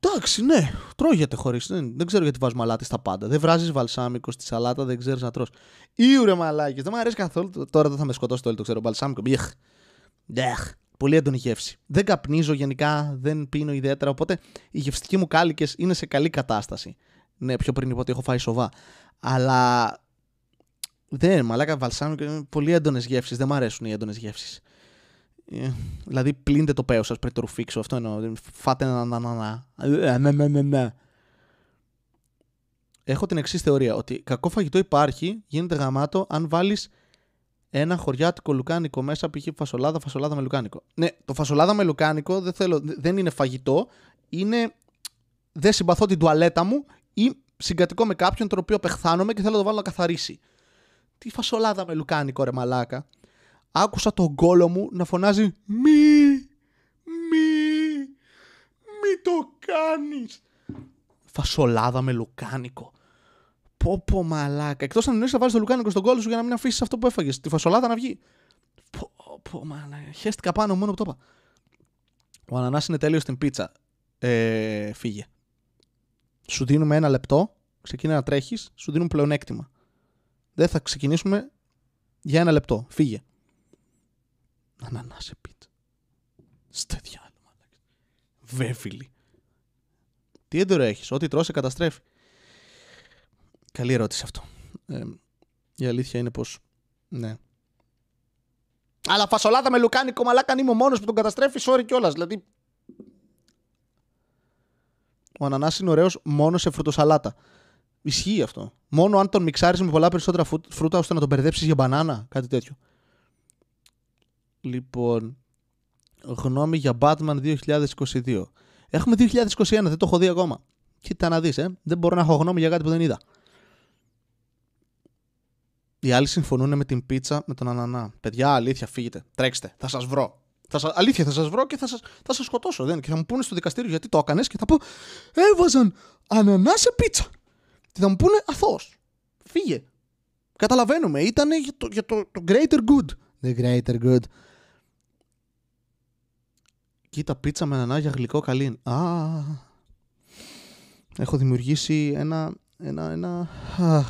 Εντάξει, ναι, τρώγεται χωρίς. Δεν, δεν ξέρω γιατί βάζουμε αλάτι στα πάντα. Δεν βράζεις βαλσάμικο στη σαλάτα, δεν ξέρεις να τρώ. Ήουρε μαλάκι. Δεν μου αρέσει καθόλου. Τώρα δεν θα με σκοτώσει το όλο το ξέρω. Βαλσάμικο. Μπιχ. Πολύ έντονη γεύση. Δεν καπνίζω γενικά, δεν πίνω ιδιαίτερα, οπότε οι γευστικοί μου κάλικες είναι σε καλή κατάσταση. Ναι, πιο πριν είπα ότι έχω φάει σοβά. Αλλά δεν, μαλάκα βαλσάμικο είναι πολύ έντονες γεύσεις. Δεν μου αρέσουν οι έντονες γεύσεις. Ε, δηλαδή, πλύντε το πέος σας πριν το ρουφήξω. Αυτό εννοώ. Φάτε ένα να να να. Ε, ναι, ναι, ναι, ναι. έχω την εξής θεωρία. Ότι κακό φαγητό υπάρχει, γίνεται γαμάτο, αν βάλεις ένα χωριάτικο λουκάνικο μέσα, π.χ. φασολάδα, φασολάδα με λουκάνικο. Ναι, το φασολάδα με λουκάνικο δεν, θέλω, δεν είναι φαγητό. Είναι. Δεν συμπαθώ την τουαλέτα μου ή συγκατοικώ με κάποιον τον οποίο απεχθάνομαι και θέλω να το βάλω να καθαρίσει. Τι φασολάδα με λουκάνικο, ρε μαλάκα. Άκουσα τον κόλο μου να φωνάζει Μη, μη, μη το κάνεις. Φασολάδα με λουκάνικο. Πω πω μαλάκα. Εκτός αν εννοείς να βάλεις το λουκάνικο στον κόλο σου για να μην αφήσεις αυτό που έφαγες. Τη φασολάδα να βγει. Πω πω μαλάκα. Χαίστηκα πάνω μόνο που το είπα. Ο ανανάς είναι τέλειος στην πίτσα. Ε, φύγε. Σου δίνουμε ένα λεπτό, ξεκινά να τρέχεις, σου δίνουν πλεονέκτημα. Δεν θα ξεκινήσουμε για ένα λεπτό. Φύγε. Ανανάσε πίτσα. Στο διάλογο. Βέβυλη. Τι έντορο έχεις, Ό,τι τρώσε καταστρέφει. Καλή ερώτηση αυτό. Ε, η αλήθεια είναι πως. Ναι. Αλλά φασολάδα με λουκάνικο μαλάκα είμαι ο μόνος που τον καταστρέφει, sorry κιόλας. Δηλαδή. Ο ανανάς είναι ωραίος μόνος σε φρουτοσαλάτα. Ισχύει αυτό. Μόνο αν τον μιξάρει με πολλά περισσότερα φρούτα ώστε να τον μπερδέψεις για μπανάνα, κάτι τέτοιο. Λοιπόν, γνώμη για Batman 2022. Έχουμε 2021, δεν το έχω δει ακόμα. Κοίτα να δεις, ε. Δεν μπορώ να έχω γνώμη για κάτι που δεν είδα. Οι άλλοι συμφωνούν με την πίτσα με τον ανανά. Παιδιά, αλήθεια, φύγετε. Τρέξτε. Θα σας βρω. Θα σας, αλήθεια, θα σας βρω και θα σα θα σας σκοτώσω. Δεν. Και θα μου πούνε στο δικαστήριο γιατί το έκανες και θα πω Έβαζαν ανανά σε πίτσα. Και θα μου πούνε αθώος. Φύγε. Καταλαβαίνουμε. Ήταν για το, για το, το greater good. The greater good. Κοίτα πίτσα με ανάγκη γλυκό καλή. Α, έχω δημιουργήσει ένα, ένα, ένα, α,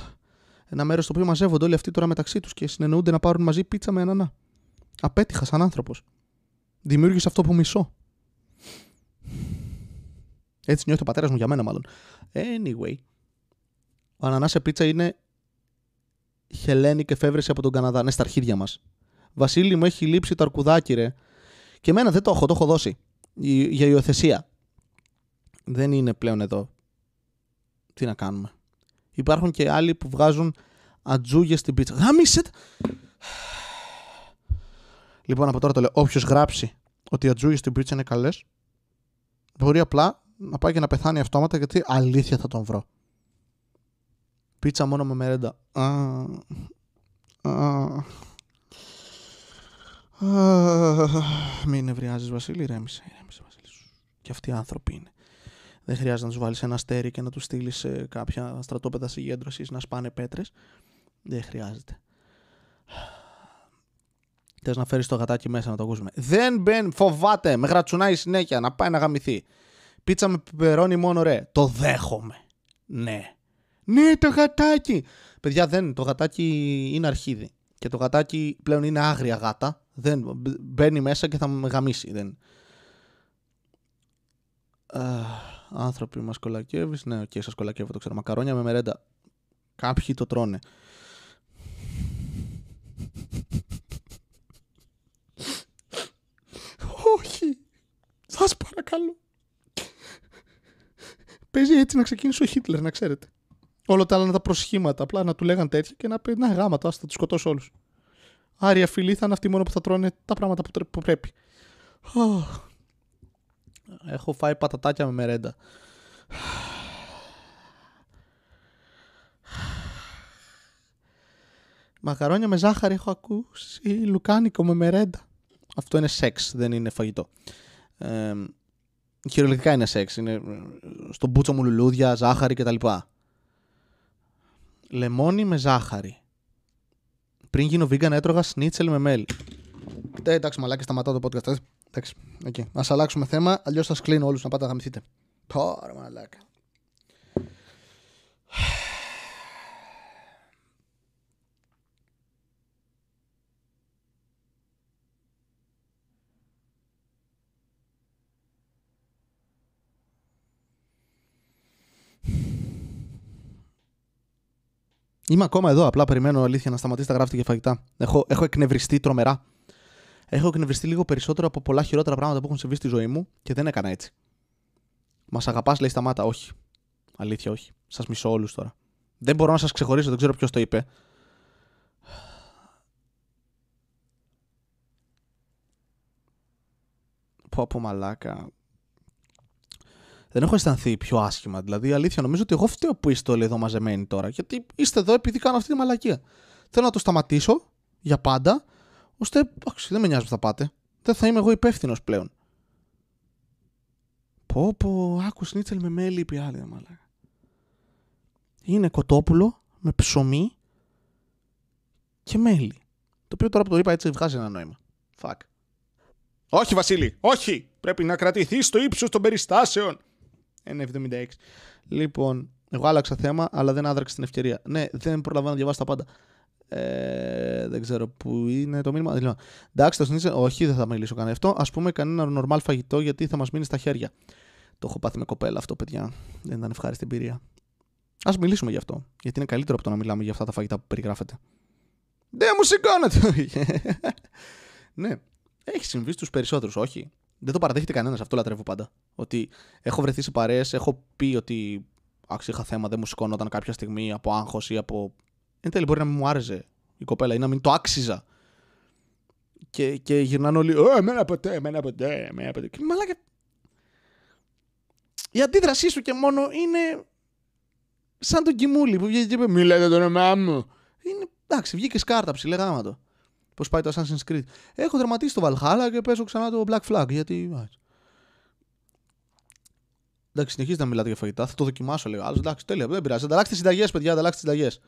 ένα μέρος στο οποίο μαζεύονται όλοι αυτοί τώρα μεταξύ τους και συνεννοούνται να πάρουν μαζί πίτσα με ανανά. Απέτυχα σαν άνθρωπος. Δημιούργησα αυτό που μισώ. Έτσι νιώθει ο πατέρας μου για μένα μάλλον. Anyway. Ο ανανάς σε πίτσα είναι χελένη και φεύρεση από τον Καναδά. Ναι, στα αρχίδια μας. Βασίλη μου έχει λείψει το αρκουδάκι ρε. Και εμένα δεν το έχω, το έχω δώσει. Για υιοθεσία. Δεν είναι πλέον εδώ. Τι να κάνουμε. Υπάρχουν και άλλοι που βγάζουν ατζούγες στην πίτσα. Γάμισε! Λοιπόν, από τώρα το λέω. Όποιος γράψει ότι οι ατζούγες στην πίτσα είναι καλές, μπορεί απλά να πάει και να πεθάνει αυτόματα γιατί αλήθεια θα τον βρω. Πίτσα μόνο με μερέντα. Α, α, μην νευριάζεις, Βασίλη, ρέμισε. Ηρέμησε, Βασίλη. Και αυτοί οι άνθρωποι είναι. Δεν χρειάζεται να τους βάλεις ένα αστέρι και να τους στείλεις σε κάποια στρατόπεδα συγκέντρωσης να σπάνε πέτρες. Δεν χρειάζεται. Θες να φέρεις το γατάκι μέσα να το ακούσουμε. Δεν μπαίνει, φοβάται, με γρατσουνάει συνέχεια να πάει να γαμηθεί. Πίτσα με πεπερόνι μόνο ρε. Το δέχομαι. Ναι. Ναι, το γατάκι. Παιδιά, δεν. Το γατάκι είναι αρχίδι. Και το γατάκι πλέον είναι άγρια γάτα. Δεν, μπαίνει μέσα και θα με γαμήσει. Δεν. Ε, άνθρωποι μας κολακεύεις. Ναι, ok, okay, σας κολακεύω, το ξέρω. Μακαρόνια με μερέντα. Κάποιοι το τρώνε. Όχι. Σας παρακαλώ. Παίζει έτσι να ξεκίνησε ο Χίτλερ, να ξέρετε. Όλα τα άλλα είναι τα προσχήματα. Απλά να του λέγαν τέτοια και να πει Να γάματα, θα τους σκοτώσω όλους. Άρια φιλή θα είναι αυτοί μόνο που θα τρώνε τα πράγματα που πρέπει. Έχω φάει πατατάκια με μερέντα. Μακαρόνια με ζάχαρη έχω ακούσει. Λουκάνικο με μερέντα. Αυτό είναι σεξ, δεν είναι φαγητό. Ε, χειρολογικά είναι σεξ. Είναι στο μπούτσο μου λουλούδια, ζάχαρη κτλ. Λεμόνι με ζάχαρη. Πριν γίνω vegan έτρωγα σνίτσελ με μέλι. Ε, εντάξει, μαλάκι, σταματάω το podcast. Ε. Εντάξει, okay. ας αλλάξουμε θέμα, αλλιώς θα κλείνω όλους να πάτε να γαμηθείτε. Πόρα μαλάκα. Είμαι ακόμα εδώ, απλά περιμένω αλήθεια να σταματήσει να γράφετε και φαγητά. Έχω, έχω εκνευριστεί τρομερά. Έχω εκνευριστεί λίγο περισσότερο από πολλά χειρότερα πράγματα που έχουν συμβεί στη ζωή μου και δεν έκανα έτσι. Μας αγαπάς, λέει σταμάτα. Όχι. Αλήθεια, όχι. Σας μισώ όλους τώρα. Δεν μπορώ να σας ξεχωρίσω, δεν ξέρω ποιος το είπε. Πω πω μαλάκα. Δεν έχω αισθανθεί πιο άσχημα. Δηλαδή, η αλήθεια νομίζω ότι εγώ φταίω που είστε όλοι εδώ μαζεμένοι τώρα. Γιατί είστε εδώ επειδή κάνω αυτή τη μαλακία. Θέλω να το σταματήσω για πάντα, ώστε. Όχι, δεν με νοιάζει που θα πάτε. Δεν θα είμαι εγώ υπεύθυνος πλέον. Πω πω, άκου σνίτσελ με μέλι, είπε άλλη μαλάκα. Είναι κοτόπουλο με ψωμί και μέλι. Το οποίο τώρα που το είπα έτσι βγάζει ένα νόημα. Fuck. Όχι, Βασίλη, όχι! Πρέπει να κρατηθεί στο ύψος των περιστάσεων. 1,76. Λοιπόν, εγώ άλλαξα θέμα, αλλά δεν άδραξα την ευκαιρία. Ναι, δεν προλαβαίνω να διαβάσω τα πάντα. Ε, δεν ξέρω που είναι το μήνυμα. Λοιπόν, εντάξει, το συνήθω. Όχι, δεν θα μιλήσω κανένα αυτό. Α πούμε, κανένα νορμάλ φαγητό γιατί θα μας μείνει στα χέρια. Το έχω πάθει με κοπέλα αυτό, παιδιά. Δεν ήταν ευχάριστη εμπειρία. Α μιλήσουμε γι' αυτό. Γιατί είναι καλύτερο από το να μιλάμε για αυτά τα φαγητά που περιγράφετε. Δεν μου σηκώνεται! ναι, έχει συμβεί στους περισσότερους, όχι. Δεν το παραδέχεται κανένας, αυτό λατρεύω πάντα. Ότι έχω βρεθεί σε παρέες, έχω πει ότι άξι είχα θέμα, δεν μου σηκώνονταν κάποια στιγμή από άγχος ή από. Εν τέλει μπορεί να μην μου άρεσε η κοπέλα ή να μην το άξιζα. Και, και γυρνάνε όλοι. Ε, εμένα ποτέ, εμένα ποτέ, εμένα ποτέ. Και μαλάκα. Η αντίδρασή σου και μόνο είναι σαν τον Κιμούλη που βγήκε και είπε Μη λέτε το όνομά μου. Είναι, εντάξει, βγήκε σκάρτα ψηλέ γάμα το. Πώς πάει το Assassin's Creed. Έχω δραματίσει το Valhalla και παίζω ξανά το Black Flag. Γιατί. Εντάξει, συνεχίζετε να μιλάτε για φαγητά. Θα το δοκιμάσω λίγο. Άλλος εντάξει, τέλεια. Δεν πειράζει. Ανταλλάξτε συνταγές, παιδιά. Ανταλλάξτε συνταγές.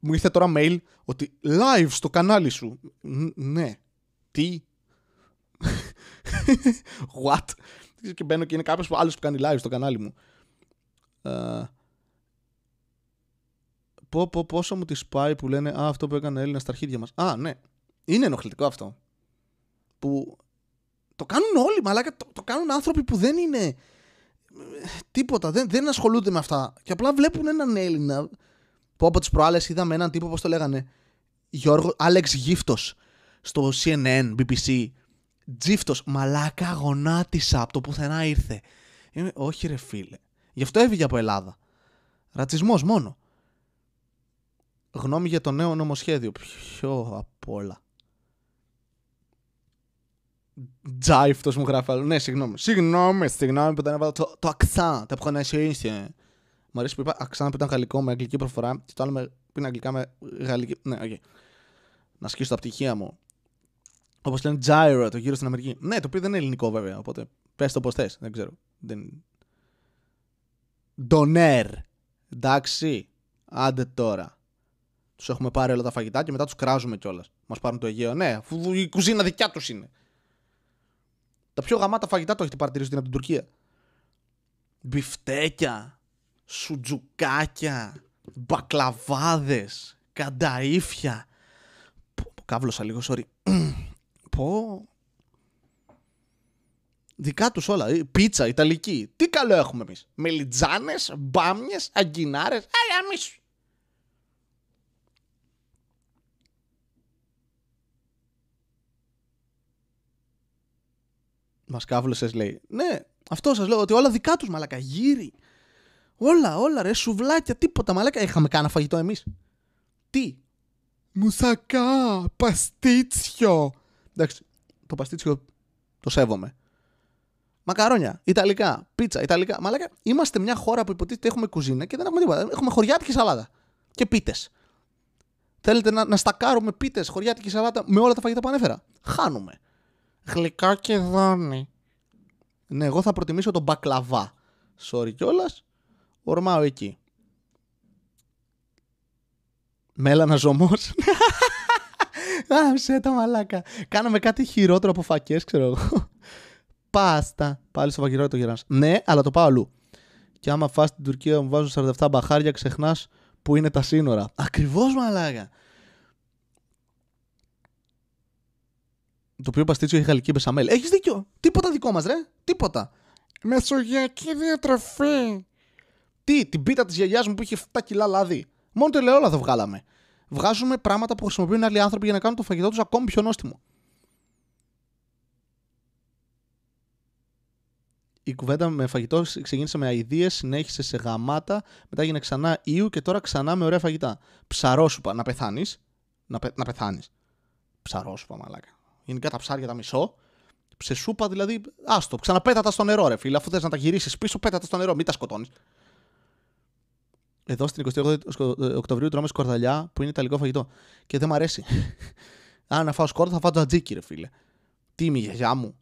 Μου ήρθε τώρα mail ότι live στο κανάλι σου. ναι. Τι; What; και μπαίνω και είναι κάποιος άλλος που κάνει live στο κανάλι μου. Uh, πω, πω, πόσο μου τη σπάει που λένε Α, αυτό που έκανε Έλληνας στα αρχίδια μας. Α, ναι. Είναι ενοχλητικό αυτό. Που το κάνουν όλοι, μαλάκα. Το, το κάνουν άνθρωποι που δεν είναι. Τίποτα. Δεν, δεν ασχολούνται με αυτά. Και απλά βλέπουν έναν Έλληνα. Που από τις προάλλες είδαμε έναν τύπο, πώς το λέγανε. Γιώργο, Άλεξ Γύφτος στο CNN, BBC. Τζίφτο, μαλάκα γονάτισα από το πουθενά ήρθε. Είμαι, όχι ρε φίλε. Γι' αυτό έφυγε από Ελλάδα. Ρατσισμός μόνο γνώμη για το νέο νομοσχέδιο. Ποιο απ' όλα. Τζάιφτος μου γράφει άλλο. Ναι, συγγνώμη. Συγγνώμη, συγγνώμη που δεν έβαλα το, το αξά, τα pronunciation. Μου αρέσει που είπα αξά που ήταν γαλλικό με αγγλική προφορά και το άλλο με, που είναι αγγλικά με γαλλική. Ναι, ok. Okay. Να σκίσω τα πτυχία μου. Όπως λένε Gyro, το γύρο στην Αμερική. Ναι, το οποίο δεν είναι ελληνικό βέβαια, οπότε πες το πώς θες. Δεν ξέρω. Δεν... Doner. Εντάξει. Άντε τώρα. Τους έχουμε πάρει όλα τα φαγητά και μετά τους κράζουμε κιόλας. Μας πάρουν το Αιγαίο. Ναι, αφού η κουζίνα δικιά τους είναι. Τα πιο γαμάτα φαγητά το έχετε παρατηρήσει από την Τουρκία. Μπιφτέκια, σουτζουκάκια, μπακλαβάδες, κανταήφια. Κάβλωσα λίγο, sorry. Πω. Δικά τους όλα. Πίτσα, Ιταλική. Τι καλό έχουμε εμείς. Μελιτζάνες, μπάμιες, αγκινάρες. Άρα, μίσου. Μας κάβλωσε, λέει. Ναι, αυτό σας λέω ότι όλα δικά τους μαλακά. Γύρι. Όλα, όλα ρε, σουβλάκια, τίποτα μαλακά. Είχαμε κάνει φαγητό εμείς. Τι; Μουσακά, παστίτσιο. Εντάξει, το παστίτσιο το σέβομαι. Μακαρόνια, Ιταλικά, πίτσα, Ιταλικά. Μαλάκα, είμαστε μια χώρα που υποτίθεται έχουμε κουζίνα και δεν έχουμε τίποτα. Έχουμε χωριάτικη σαλάτα. Και πίτες. Θέλετε να, να στακάρουμε πίτες, χωριάτικη σαλάτα με όλα τα φαγητά που ανέφερα; Χάνουμε γλυκά και δόνι. Ναι, εγώ θα προτιμήσω τον μπακλαβά. Sorry κιόλας. Ορμάω εκεί. Μέλανα ζωμός. Άψε τα μαλάκα. Κάναμε κάτι χειρότερο από φακές, ξέρω εγώ. Πάστα. Πάλι στο φακυρό το γυρνά. Ναι, αλλά το πάω αλλού. Και άμα φας στην Τουρκία μου βάζουν 47 μπαχάρια, ξεχνάς που είναι τα σύνορα. Ακριβώς μαλάκα. Το οποίο παστίτσιο έχει γαλλική μπεσαμέλ. Έχεις δίκιο. Τίποτα δικό μας, ρε. Τίποτα. Μεσογειακή διατροφή. Τι, την πίτα της γιαγιάς μου που είχε 7 κιλά λάδι. Μόνο το ελαιόλαδο βγάλαμε. Βγάζουμε πράγματα που χρησιμοποιούν άλλοι άνθρωποι για να κάνουν το φαγητό τους ακόμη πιο νόστιμο. η κουβέντα με φαγητό ξεκίνησε με αηδίες, συνέχισε σε γαμάτα, μετά έγινε ξανά ήου και τώρα ξανά με ωραία φαγητά. Ψαρόσουπα, να πεθάνεις. Να, πε, να πεθάνεις. Ψαρόσουπα, μαλάκα. Γενικά τα ψάρια τα μισώ. Σε σούπα δηλαδή, άστο, ξαναπέτα τα στο νερό, ρε φίλε. Αφού θες να τα γυρίσεις πίσω, πέτα τα στο νερό, μην τα σκοτώνεις. Εδώ στην 28 Οκτωβρίου τρώμε σκορδαλιά που είναι ιταλικό φαγητό. Και δεν μ' αρέσει. Αν να φάω σκόρδα, θα φάω τζατζίκι, ρε φίλε. Τι είμαι, η γιαγιά μου.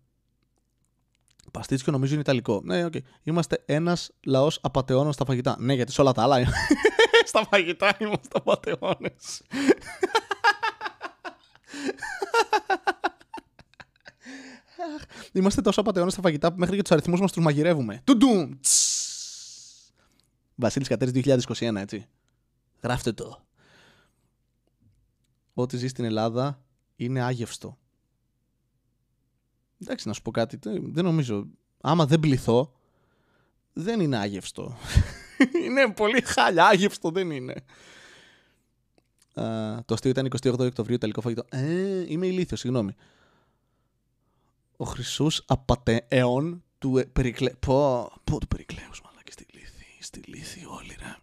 Παστίτσιο νομίζω είναι ιταλικό. Ναι, ok. Okay. Είμαστε ένας λαός απατεώνων στα φαγητά. Ναι, γιατί σε όλα τα άλλα. στα φαγητά είμαστε απαταιώνες. Είμαστε τόσο απαταιώνες στα φαγητά που μέχρι και τους αριθμούς μας τους μαγειρεύουμε. Τουντουμ! Βασίλης Κατέρης 2021, έτσι. Γράφτε το. Ό,τι ζει στην Ελλάδα είναι άγευστο. Εντάξει, να σου πω κάτι. Δεν νομίζω. Άμα δεν πληθώ, δεν είναι άγευστο. είναι πολύ χάλια. Άγευστο δεν είναι. Uh, το αστείο ήταν 28 Οκτωβρίου, τελικό φαγητό. Ε, είμαι ηλίθιος, συγγνώμη. Ο Χρυσούς απατεών του ε, Περικλέ... Πω, πω του Περικλέους, μαλάκα, στη λύθη. Στη λύθη όλοι, ρε.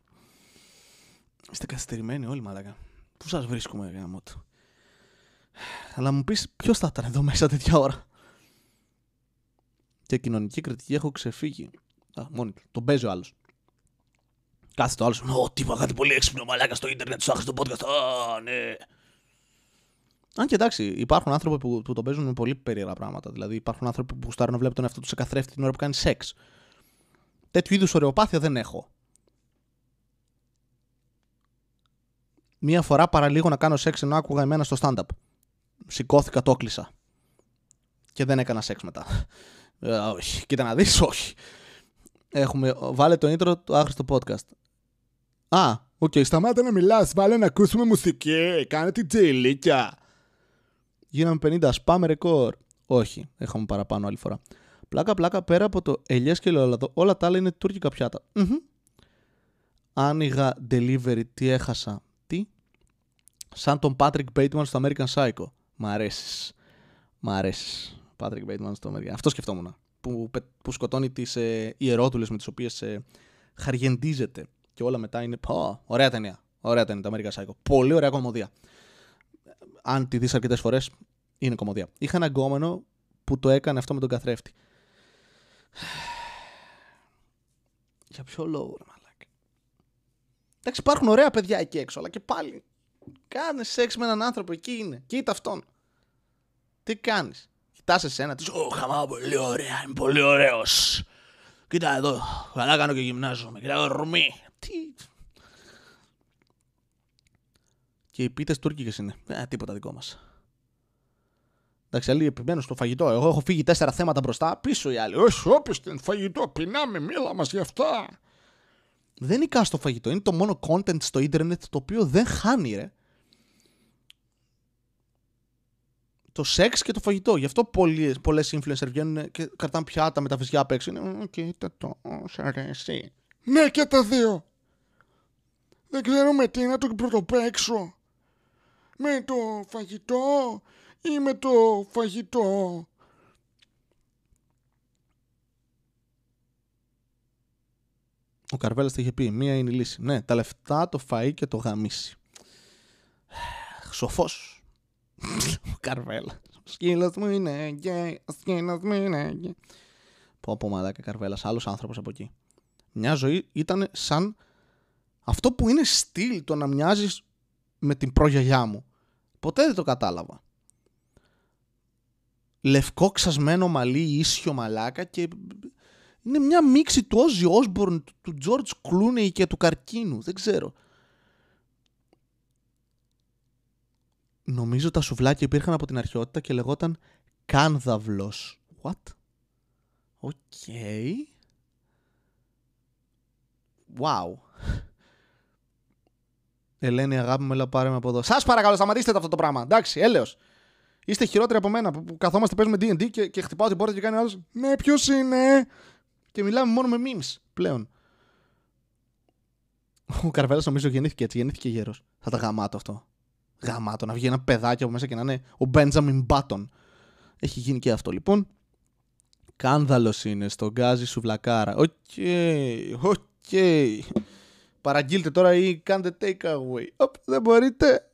Είστε καθυστερημένοι όλοι, μαλάκα. Πού σας βρίσκουμε, γάμο του. Αλλά μου πεις ποιος θα ήταν εδώ μέσα τέτοια ώρα; Και κοινωνική κριτική έχω ξεφύγει. Α, μόνοι τους. Τον παίζει ο άλλος. Κάθε το άλλος. Ω, τι κάτι πολύ έξυπνο μαλάκα στο Ιντερνετ, σου το podcast. Α, ναι. Αν και εντάξει, υπάρχουν άνθρωποι που, που τον παίζουν με πολύ περίεργα πράγματα. Δηλαδή, υπάρχουν άνθρωποι που γουστάρουν να βλέπουν τον εαυτό τους σε καθρέφτη την ώρα που κάνει σεξ. Τέτοιου είδους ωρεοπάθεια δεν έχω. Μία φορά παραλίγο να κάνω σεξ ενώ άκουγα εμένα στο stand-up. Σηκώθηκα, το 'κλεισα. Και δεν έκανα σεξ μετά. Ε, όχι. Κοίτα να δεις, όχι. Έχουμε, βάλε το intro του άχρηστο podcast. Α, ok, okay, σταμάτα να μιλάς, βάλε να ακούσουμε μουσική, κάνε ντιτζεϊλίκια. Γίναμε 50, σπάμε ρεκόρ. Όχι, έχουμε παραπάνω άλλη φορά. Πλάκα πλάκα πέρα από το ελιές και ελαιόλαδο, όλα τα άλλα είναι τουρκικά πιάτα. Mm-hmm. Άνοιγα delivery, τι έχασα. Τι; Σαν τον Patrick Bateman στο American Psycho. Μ' αρέσεις. Μ' αρέσεις. Patrick Bateman στο μεριά. Αυτό σκεφτόμουν. Που, που σκοτώνει τις ε, ιερότουλες με τις οποίες ε, χαριεντίζεται. Και όλα μετά είναι. Πω, ωραία ταινία. Ωραία ταινία, το American Psycho. Πολύ ωραία κομμωδία. Αν τη δεις αρκετές φορές, είναι κομμωδία. Είχα ένα γκόμενο που το έκανε αυτό με τον καθρέφτη. Για ποιο λόγο, ρε μαλάκα. Εντάξει, υπάρχουν ωραία παιδιά εκεί έξω, αλλά και πάλι. Κάνε σεξ με έναν άνθρωπο, εκεί είναι. Κοίτα αυτόν. Τι κάνεις; Κοιτάς εσένα, τη Ω, χαμά, πολύ ωραία, είμαι πολύ ωραίος. Κοίτα εδώ, καλά κάνω και γυμνάζομαι. Κοίτα εδώ, ρουμή. Τι; Και οι πίτες τουρκικές είναι. Ε, τίποτα δικό μας. Εντάξει, άλλοι επιμένουν στο φαγητό. Εγώ έχω φύγει τέσσερα θέματα μπροστά, πίσω οι άλλοι. Όχι, όπισθεν φαγητό, πεινάμε, μίλα μας γι' αυτά. Δεν είναι στο φαγητό. Είναι το μόνο content στο ίντερνετ το οποίο δεν χάνει, ρε. το σεξ και το φαγητό. Γι' αυτό πολλές influencer βγαίνουν και κρατάνε πιάτα με τα φυσιά απ' έξω. Είναι, κοίτα το, σ' αρέσει. Ναι, και τα δύο. Δεν ξέρουμε τι να το πρωτοπαίξω. Με το φαγητό ή με το φαγητό. Ο Καρβέλας το είχε πει: Μία είναι η λύση. Ναι, τα λεφτά, το φαΐ και το γαμήσι. Σοφός. Καρβέλας. Ο σκύλος μου είναι γκέι. Ο σκύλος μου είναι γκέι. Πω πω μαλάκα Καρβέλας. Άλλος άνθρωπος από εκεί. Μια ζωή ήταν σαν αυτό που είναι στυλ το να μοιάζεις με την προγιαγιά μου. Ποτέ δεν το κατάλαβα. Λευκό ξασμένο μαλλί, ίσιο μαλάκα και είναι μια μίξη του Όζι Όσμπορν, του Τζόρτζ Κλούνεϊ και του Καρκίνου. Δεν ξέρω. Νομίζω τα σουβλάκια υπήρχαν από την αρχαιότητα και λεγόταν κάνδαυλος. What? Ok. Okay. Wow. Ελένη, αγάπη μου, έλα πάρε με από εδώ. Σας παρακαλώ, σταματήστε αυτό το πράγμα. Εντάξει, έλεος. Είστε χειρότεροι από μένα που καθόμαστε, παίζουμε D&D και, και χτυπάω την πόρτα και κάνει άλλος Ναι, ποιος είναι; Και μιλάμε μόνο με memes πλέον. Ο Καρβέλας νομίζω γεννήθηκε έτσι, γεννήθηκε γέρος. Θα τα γαμάτω αυτό γαμάτο, να βγει ένα παιδάκι από μέσα και να είναι ο Benjamin Button. Έχει γίνει και αυτό λοιπόν. Κάνδαλος είναι, στον γκάζι σου βλακάρα. Οκ, οκ. Παραγγείλτε τώρα ή κάντε take away. Οπ, δεν μπορείτε.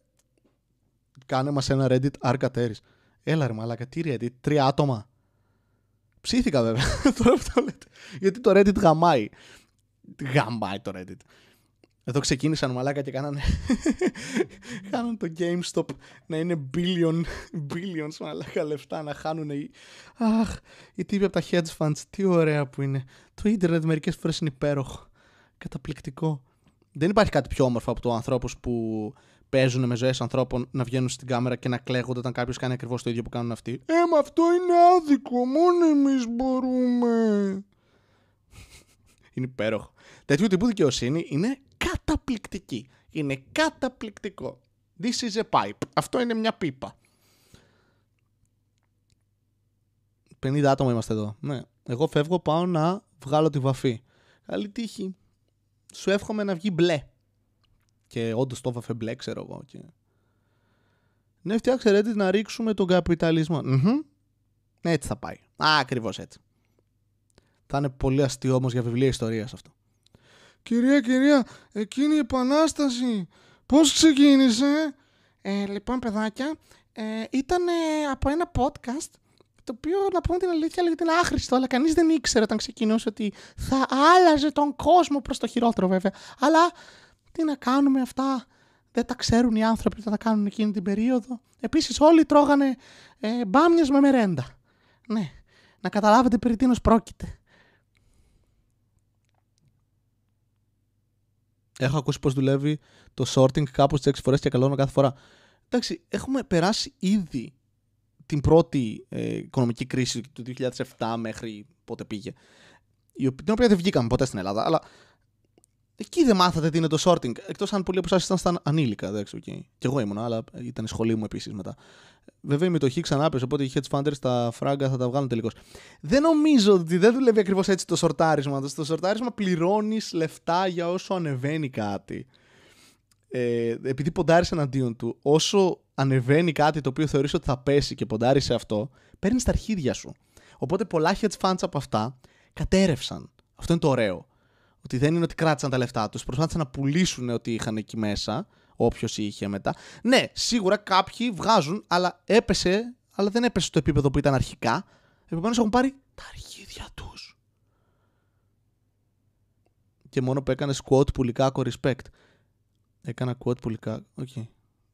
Κάνε μας ένα Reddit αρκατέρης. Έλα ρε μαλάκα, τι Reddit, τρία άτομα. Ψήθηκα βέβαια, τώρα που το λέτε. Γιατί το Reddit γαμάει. Γαμάει το Reddit. Εδώ ξεκίνησαν μαλάκα και κάνανε, κάνανε το GameStop να είναι billion, billions μαλάκα λεφτά να χάνουν οι... Αχ, οι τύποι από τα hedge funds, τι ωραία που είναι. Το ίντερνετ μερικές φορές είναι υπέροχο. Καταπληκτικό. Δεν υπάρχει κάτι πιο όμορφο από το ανθρώπους που παίζουν με ζωές ανθρώπων να βγαίνουν στην κάμερα και να κλαίγονται όταν κάποιος κάνει ακριβώς το ίδιο που κάνουν αυτοί. Ε, μα αυτό είναι άδικο, μόνο εμείς μπορούμε. είναι υπέροχο. Τέτοιου τύπου δικαιοσύνη είναι καταπληκτική. Είναι καταπληκτικό. This is a pipe. Αυτό είναι μια πίπα. 50 άτομα είμαστε εδώ. Ναι. Εγώ φεύγω, πάω να βγάλω τη βαφή. Καλή τύχη. Σου εύχομαι να βγει μπλε. Και όντως το βαφέ μπλε, ξέρω εγώ. Και... Ναι, φτιάξε Reddit να ρίξουμε τον καπιταλισμό. Έτσι θα πάει. Α, ακριβώς έτσι. Θα είναι πολύ αστείο όμως για βιβλία ιστορίας αυτό. Κυρία, κυρία, εκείνη η επανάσταση, πώς ξεκίνησε; Ε, λοιπόν, παιδάκια, ε, ήταν από ένα podcast το οποίο, να πούμε την αλήθεια, λέγεται άχρηστο, αλλά κανείς δεν ήξερε όταν ξεκινούσε ότι θα άλλαζε τον κόσμο προς το χειρότερο βέβαια. Αλλά τι να κάνουμε αυτά, δεν τα ξέρουν οι άνθρωποι που θα τα κάνουν εκείνη την περίοδο. Επίσης όλοι τρώγανε ε, μπάμιες με μερέντα. Ναι, να καταλάβετε περί τίνος πρόκειται. Έχω ακούσει πώ δουλεύει το sorting κάπως τι 6 φορές και καλό κάθε φορά. Εντάξει, έχουμε περάσει ήδη την πρώτη ε, οικονομική κρίση του 2007 μέχρι πότε πήγε. Την οποία δεν βγήκαμε ποτέ στην Ελλάδα, αλλά Εκεί δεν μάθατε τι είναι το sorting. Εκτός αν πολλοί από εσάς ήταν στα ανήλικα. Εντάξει, okay. Και εγώ ήμουν, αλλά ήταν η σχολή μου επίσης μετά. Βέβαια η μετοχή ξανά πέσει, οπότε οι hedge funders στα φράγκα θα τα βγάλουν τελικώς. Δεν νομίζω ότι δεν δουλεύει ακριβώς έτσι το σορτάρισμα. Στο σορτάρισμα πληρώνεις λεφτά για όσο ανεβαίνει κάτι. Ε, επειδή ποντάρεις εναντίον του, όσο ανεβαίνει κάτι το οποίο θεωρείς ότι θα πέσει και ποντάρεις σε αυτό, παίρνεις τα αρχίδια σου. Οπότε πολλά hedge funds από αυτά κατέρρευσαν. Αυτό είναι το ωραίο. Ότι δεν είναι ότι κράτησαν τα λεφτά τους. Προσπάθησαν να πουλήσουν ότι είχαν εκεί μέσα. Όποιος είχε μετά. Ναι, σίγουρα κάποιοι βγάζουν, αλλά έπεσε, αλλά δεν έπεσε στο επίπεδο που ήταν αρχικά. Επομένως έχουν πάρει τα αρχίδια τους. Και μόνο που έκανε quote Πουλικάκο respect. Έκανα quote Πουλικάκο. Ok. Okay.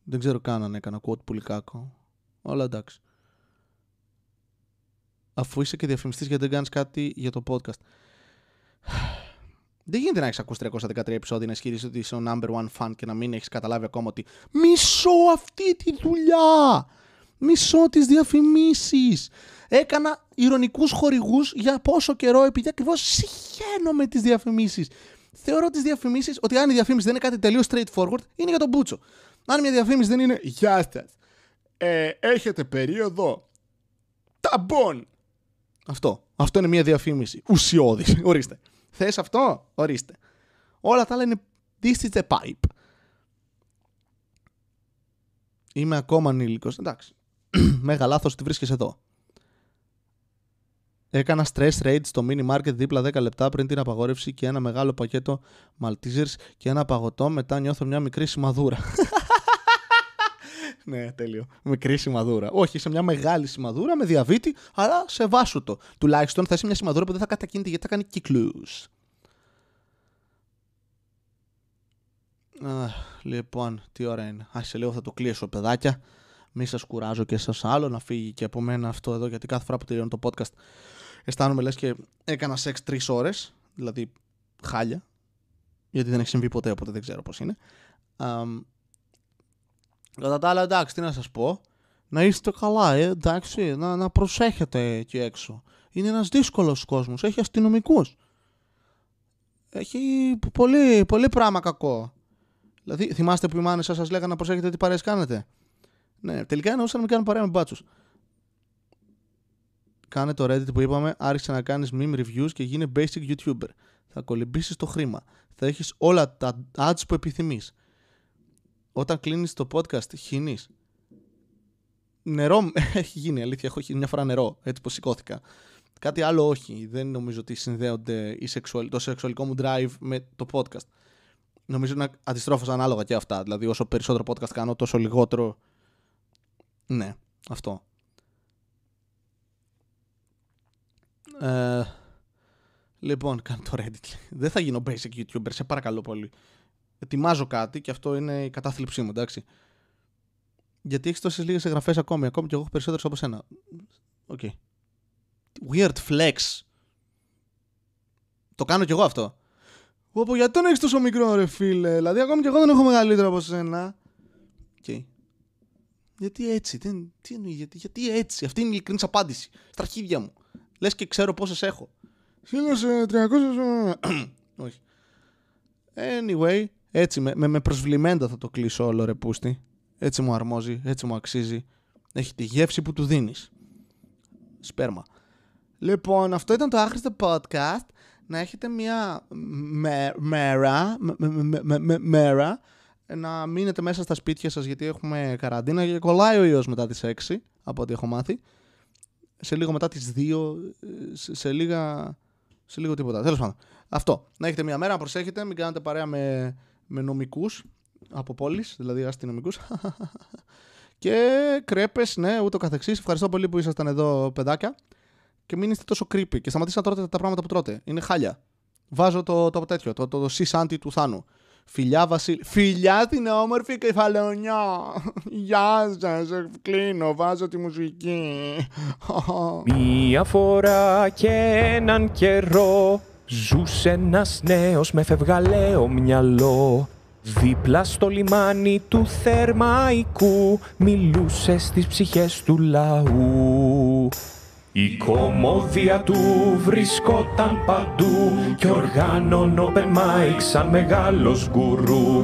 Δεν ξέρω καν αν έκανα quote πουλικάκο. Όλα εντάξει. Αφού είσαι και διαφημιστής γιατί δεν κάνεις κάτι για το podcast. Δεν γίνεται να έχεις ακούσει 313 επεισόδια να ισχυρίσει ότι είσαι ο number one fan και να μην έχεις καταλάβει ακόμα ότι μισώ αυτή τη δουλειά. Μισώ τις διαφημίσεις. Έκανα ηρωνικούς χορηγούς για πόσο καιρό επειδή ακριβώς συχαίνω με τις διαφημίσεις. Θεωρώ τις διαφημίσεις ότι αν η διαφήμιση δεν είναι κάτι τελείως straightforward, είναι για τον Μπούτσο. Αν μια διαφήμιση δεν είναι Γεια σας. Ε, έχετε περίοδο ταμπών. Αυτό. Αυτό είναι μια διαφήμιση. Ουσιώδης. Ορίστε. Θες αυτό, ορίστε. Όλα τα άλλα είναι This is a pipe. Είμαι ακόμα ανήλικος. Εντάξει. Μέγα λάθος ότι βρίσκεσαι εδώ. Έκανα stress rate στο mini market δίπλα 10 λεπτά πριν την απαγόρευση και ένα μεγάλο πακέτο Maltesers και ένα παγωτό. Μετά νιώθω μια μικρή σημαδούρα. ναι, τέλειο. Μικρή σημαδούρα. Όχι, σε μια μεγάλη σημαδούρα με διαβήτη, αλλά σε βάσου το. Τουλάχιστον θα είσαι μια σημαδούρα που δεν θα κατακίνηται γιατί θα κάνει κύκλου. λοιπόν, τι ώρα είναι. Α, σε λίγο θα το κλείσω, παιδάκια. Μη σας κουράζω και σας άλλο να φύγει και από μένα αυτό εδώ, γιατί κάθε φορά που τελειώνω το podcast αισθάνομαι λες και έκανα σεξ τρεις ώρες. Δηλαδή, χάλια. Γιατί δεν έχει συμβεί ποτέ, οπότε δεν ξέρω πώς είναι. Κατά τα άλλα, εντάξει, τι να σας πω. Να είστε καλά, ε, εντάξει, να, να προσέχετε εκεί έξω. Είναι ένας δύσκολος κόσμος. Έχει αστυνομικούς. Έχει πολύ, πολύ πράγμα κακό. Δηλαδή, θυμάστε που οι μάνες σας σας λέγανε να προσέχετε τι παρέες κάνετε; Ναι, τελικά εννοούσαν να μην κάνουν παρέα με μπάτσους. Κάνε το Reddit που είπαμε, άρχισε να κάνεις meme reviews και γίνε basic YouTuber. Θα κολυμπήσεις το χρήμα. Θα έχεις όλα τα ads που επιθυμείς όταν κλείνεις το podcast, χύνεις. Νερό έχει γίνει, αλήθεια. Έχω μια φορά νερό, έτσι που σηκώθηκα. Κάτι άλλο όχι. Δεν νομίζω ότι συνδέονται η σεξουαλ... το σεξουαλικό μου drive με το podcast. Νομίζω είναι αντιστρόφως ανάλογα και αυτά. Δηλαδή όσο περισσότερο podcast κάνω τόσο λιγότερο... Ναι, αυτό. Ε, λοιπόν, κάνω το Reddit. Δεν θα γίνω basic YouTuber, σε παρακαλώ πολύ. Ετοιμάζω κάτι και αυτό είναι η κατάθλιψή μου, εντάξει. Γιατί έχεις τόσες λίγες εγγραφές ακόμη. Ακόμη και εγώ έχω περισσότερες από σένα. Ok. Okay. Weird flex. Το κάνω κι εγώ αυτό. Όπω γιατί τον έχεις τόσο μικρό, ρε φίλε; Δηλαδή, ακόμη κι εγώ δεν έχω μεγαλύτερο από σένα. Okay. Γιατί έτσι, δεν, τι εννοείς, γιατί, γιατί έτσι; Αυτή είναι η ειλικρινής απάντηση. Στα αρχίδια μου. Λες και ξέρω πόσες έχω. 1300. Όχι. Anyway, έτσι με, με, με προσβλημέντα θα το κλείσω όλο ρε πούστη. Έτσι μου αρμόζει, έτσι μου αξίζει. Έχει τη γεύση που του δίνεις. Σπέρμα. Λοιπόν, αυτό ήταν το άχρηστο podcast. Να έχετε μια μέρα, μέρα, να μείνετε μέσα στα σπίτια σας γιατί έχουμε καραντίνα και κολλάει ο ιός μετά τις 6, από ό,τι έχω μάθει. Σε λίγο μετά τις 2, σε, σε λίγα... Σε λίγο τίποτα. Τέλος πάντων. Αυτό. Να έχετε μια μέρα, να προσέχετε, μην κάνετε παρέα με, με νομικούς από πόλεις, δηλαδή αστυνομικούς. και κρέπες, ναι, ούτω καθεξής. Ευχαριστώ πολύ που ήσασταν εδώ, παιδάκια. Και μην είστε τόσο creepy και σταματήστε να τρώτε τα πράγματα που τρώτε. Είναι χάλια. Βάζω το, το τέτοιο, το, το, το σισάντι του Θάνου. Φιλιά Βασίλη. Φιλιά την όμορφη κεφαλαιονιά. Γεια σας. Κλείνω. Βάζω τη μουσική. Μία φορά και έναν καιρό ζούσε ένας νέος με φευγαλαίο μυαλό. Δίπλα στο λιμάνι του Θερμαϊκού μιλούσε στις ψυχές του λαού. Η κομμόδια του βρισκόταν παντού και οργάνων open mic σαν μεγάλος γκουρού.